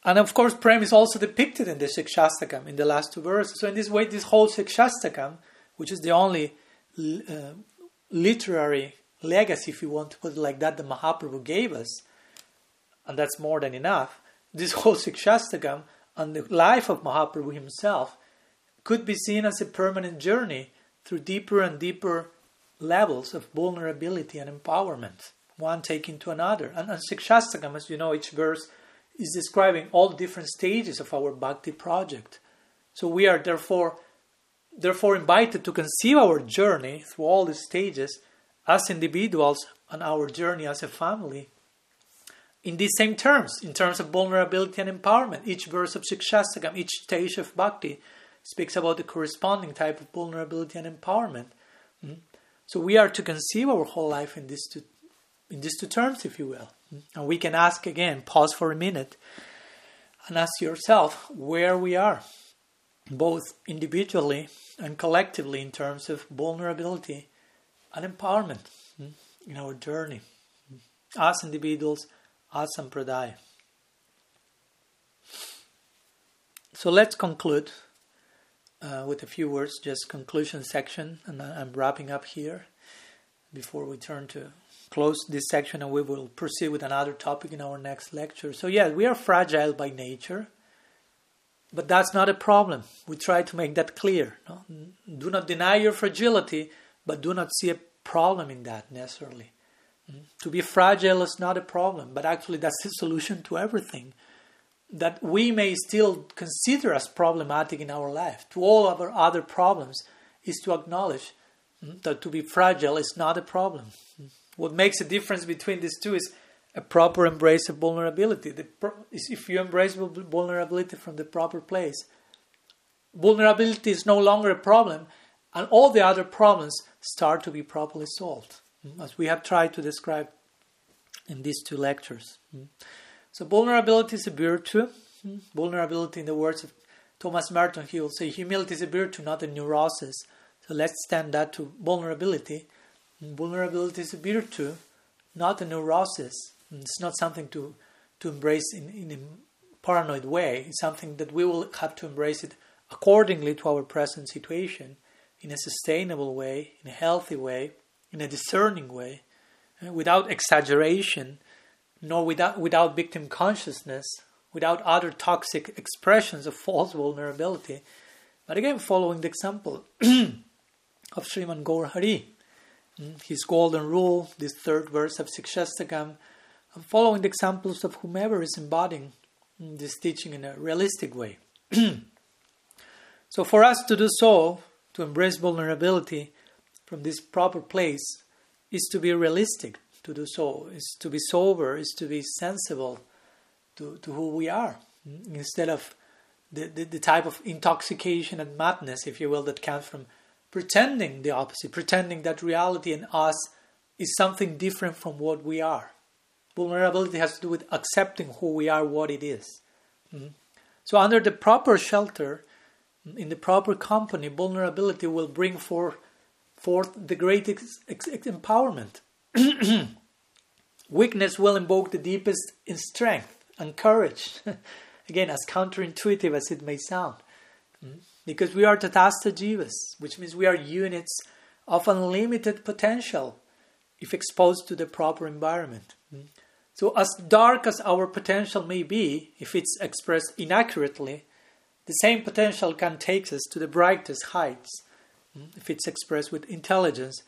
Speaker 1: And of course, Prem is also depicted in the Shikshastakam in the last two verses. So, in this way, this whole Shikshastakam, which is the only uh, literary legacy, if you want to put it like that, the Mahaprabhu gave us, and that's more than enough, this whole Shikshastakam and the life of Mahaprabhu himself could be seen as a permanent journey through deeper and deeper levels of vulnerability and empowerment, one taking to another. And, and Shikshastakam, as you know, each verse is describing all different stages of our bhakti project. So we are therefore therefore invited to conceive our journey through all the stages as individuals on our journey as a family in these same terms, in terms of vulnerability and empowerment. Each verse of Shikshastakam, each stage of bhakti speaks about the corresponding type of vulnerability and empowerment. Mm-hmm. So we are to conceive our whole life in these two, in these two terms, if you will. Mm-hmm. And we can ask again, pause for a minute, and ask yourself where we are, both individually and collectively, in terms of vulnerability an empowerment hmm, in our journey as individuals, as sampradaya. So let's conclude uh, with a few words, just conclusion section, and I'm wrapping up here before we turn to close this section and we will proceed with another topic in our next lecture. So, yeah, we are fragile by nature, but that's not a problem. We try to make that clear. No? Do not deny your fragility, but do not see a problem in that necessarily. Mm. To be fragile is not a problem, but actually that's the solution to everything that we may still consider as problematic in our life. To all our other problems is to acknowledge mm, that to be fragile is not a problem. Mm. What makes a difference between these two is a proper embrace of vulnerability. Pro- if you embrace vulnerability from the proper place, vulnerability is no longer a problem and all the other problems start to be properly solved, mm-hmm, as we have tried to describe in these two lectures. Mm-hmm. So, vulnerability is a virtue. Mm-hmm. Vulnerability, in the words of Thomas Merton, he will say, humility is a virtue, not a neurosis. So, let's stand that to vulnerability. Vulnerability is a virtue, not a neurosis. It's not something to, to embrace in, in a paranoid way. It's something that we will have to embrace it accordingly to our present situation in a sustainable way, in a healthy way, in a discerning way, uh, without exaggeration, nor without, without victim consciousness, without other toxic expressions of false vulnerability, but again following the example <clears throat> of Sriman Gaur Hari, mm, his golden rule, this third verse of Shikshastakam, and following the examples of whomever is embodying mm, this teaching in a realistic way. <clears throat> so for us to do so, to embrace vulnerability from this proper place is to be realistic to do so, is to be sober, is to be sensible to, to who we are, mm, instead of the, the, the type of intoxication and madness, if you will, that comes from pretending the opposite, pretending that reality in us is something different from what we are. Vulnerability has to do with accepting who we are, what it is. Mm-hmm. So, under the proper shelter, in the proper company, vulnerability will bring forth, forth the great ex- ex- empowerment. <clears throat> Weakness will invoke the deepest in strength and courage. <laughs> Again, as counterintuitive as it may sound. Mm-hmm. Because we are Tatastha Jivas, which means we are units of unlimited potential if exposed to the proper environment. Mm-hmm. So, as dark as our potential may be, if it's expressed inaccurately, the same potential can take us to the brightest heights hmm, if it's expressed with intelligence,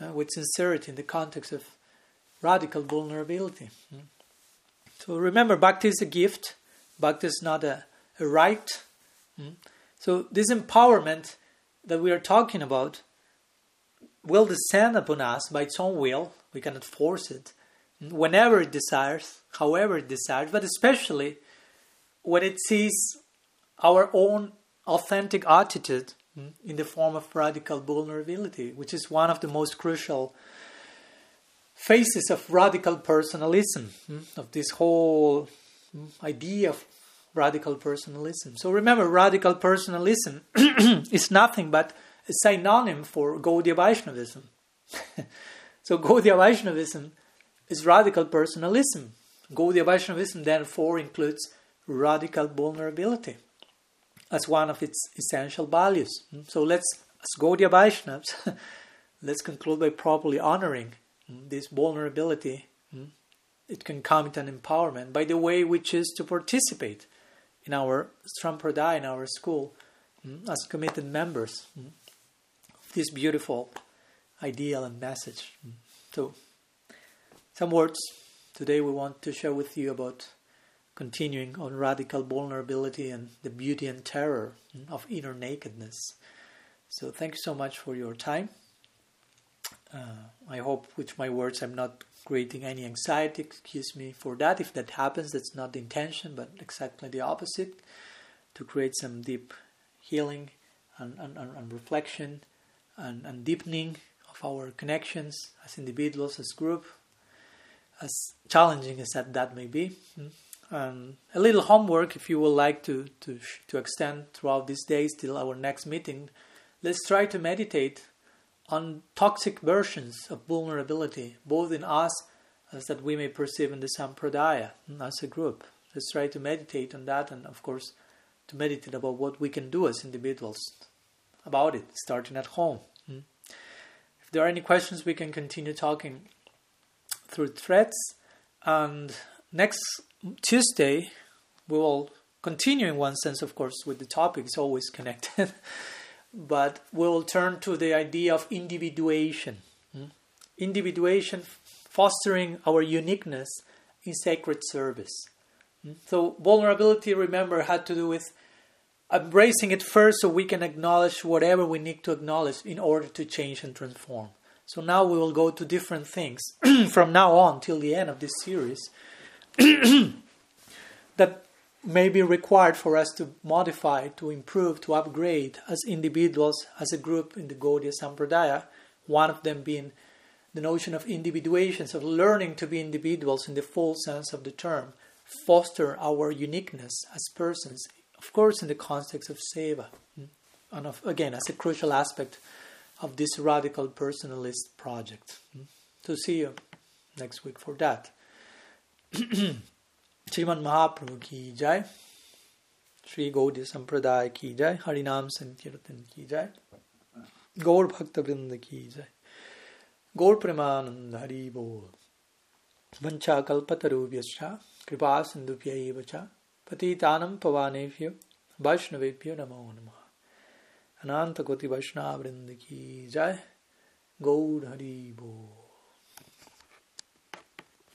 Speaker 1: uh, with sincerity in the context of radical vulnerability. Hmm. So remember, bhakti is a gift, bhakti is not a, a right. Hmm. So, this empowerment that we are talking about will descend upon us by its own will, we cannot force it whenever it desires, however it desires, but especially when it sees our own authentic attitude hmm, in the form of radical vulnerability, which is one of the most crucial phases of radical personalism, hmm, of this whole hmm, idea of radical personalism. So remember, radical personalism <clears throat> is nothing but a synonym for Gaudiya Vaishnavism. <laughs> so Gaudiya Vaishnavism is radical personalism. Gaudiya Vaishnavism therefore includes radical vulnerability as one of its essential values. Mm. So let's, as Gaudiya Vaishnavas, <laughs> let's conclude by properly honoring mm, this vulnerability. Mm. It can come to an empowerment by the way we choose to participate in our Sampradaya, in our school, as committed members of this beautiful ideal and message. So some words today we want to share with you about continuing on radical vulnerability and the beauty and terror of inner nakedness. So, thank you so much for your time. Uh, I hope with my words I'm not creating any anxiety. Excuse me for that. If that happens, that's not the intention, but exactly the opposite to create some deep healing and, and, and reflection and, and deepening of our connections as individuals, as group, as challenging as that, that may be. Um, a little homework, if you would like to, to, to extend throughout these days till our next meeting, let's try to meditate on toxic versions of vulnerability, both in us as that we may perceive in the Sampradaya as a group. Let's try to meditate on that and, of course, to meditate about what we can do as individuals about it, starting at home. If there are any questions, we can continue talking through threads. And next Tuesday, we will continue in one sense, of course, with the topic, it's always connected. <laughs> but we'll turn to the idea of individuation. Hmm? Individuation fostering our uniqueness in sacred service. Hmm? So, vulnerability, remember, had to do with embracing it first so we can acknowledge whatever we need to acknowledge in order to change and transform. So now we will go to different things <clears throat> from now on till the end of this series <coughs> that may be required for us to modify, to improve, to upgrade as individuals, as a group in the Gaudiya Sampradaya. One of them being the notion of individuations, of learning to be individuals in the full sense of the term, foster our uniqueness as persons, of course, in the context of seva, hmm, and of, again, as a crucial aspect of this radical personalist project. So see you next week for that. Shrimad महाप्रभु की जय श्री गौरी संप्रदाय की जय हरिनाम संकीर्तन की जय गौर भक्त वृंद की जय गौर प्रेमानंद हरि बोल वंशा कल्पतरूभ्य कृपा सिंधुभ्य वचा पतितानम पवानेभ्यो वैष्णवेभ्यो नमो नम अनंत कोटि वैष्णव वृंद की जय गौर हरि बोल